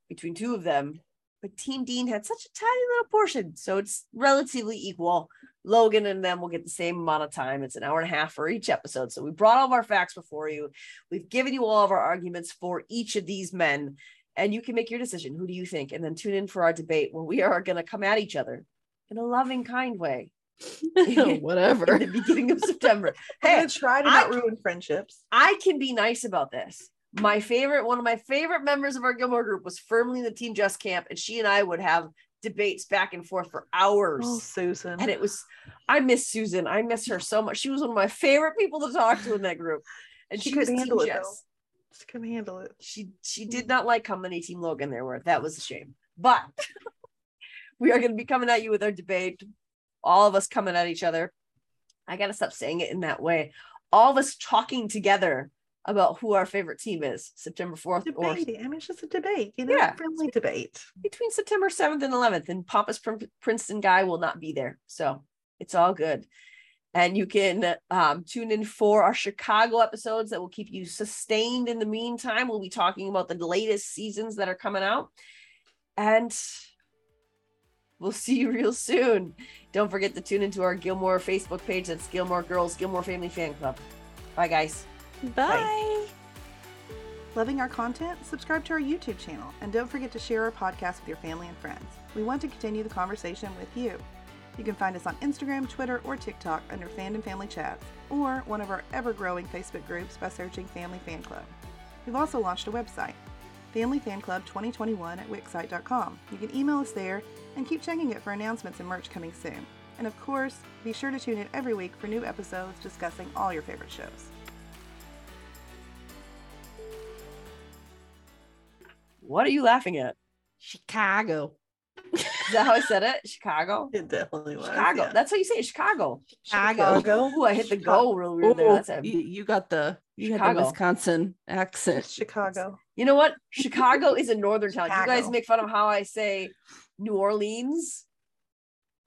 between two of them, but Team Dean had such a tiny little portion, so it's relatively equal. Logan and them will get the same amount of time. It's an hour and a half for each episode. So we brought all of our facts before you. We've given you all of our arguments for each of these men and you can make your decision. Who do you think? And then tune in for our debate where we are going to come at each other in a loving, kind way Whatever. the beginning of September. I'm Hey, gonna try to I- not ruin friendships. I can be nice about this. My favorite, one of my favorite members of our Gilmore group was firmly in the Team Jess Camp, and she and I would have debates back and forth for hours. Oh, Susan. and it was, I miss Susan. I miss her so much. She was one of my favorite people to talk to in that group. And She she, couldn't handle it. Just couldn't handle it. she she did not like how many team logan there were that was a shame but we are going to be coming at you with our debate all of us coming at each other i gotta stop saying it in that way all of us talking together about who our favorite team is september 4th or Debate. I mean, it's just a debate, you know, Yeah. friendly debate. between september 7th and 11th and pompous Prin- princeton guy will not be there so it's all good. And you can um, tune in for our chicago episodes that will keep you sustained in the meantime. We'll be talking about the latest seasons that are coming out. And we'll see you real soon. Don't forget to tune into our gilmore facebook page. That's gilmore girls gilmore family fan club. Bye guys Bye. Loving our content? Subscribe to our YouTube channel and don't forget to share our podcast with your family and friends. We want to continue the conversation with you. You can find us on Instagram, Twitter, or TikTok under Fandom Family Chats or one of our ever growing Facebook groups by searching Family Fan Club. We've also launched a website, Family Fan Club 2021 at Wixsite.com. You can email us there and keep checking it for announcements and merch coming soon. And of course, be sure to tune in every week for new episodes discussing all your favorite shows. What are you laughing at Chicago. is that how i said it chicago It definitely was. chicago yeah. that's how you say it chicago Chicago. Chicago. Ooh, I hit the Chicago. go real weird there. That's a, you, you got the you had the Wisconsin accent. Chicago. you know what? Chicago is a northern town. You guys make fun of how I say New Orleans.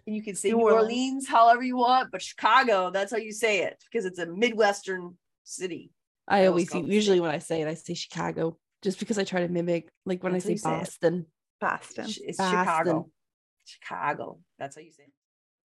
And you can say New New, Orleans. Orleans. however you want, but Chicago, that's how you say it because it's a Midwestern city. I I always was usually when I say it, I say Chicago just because I try to mimic like when That's I say say. Boston. Boston. It's Boston. Chicago. Chicago. That's how you say it.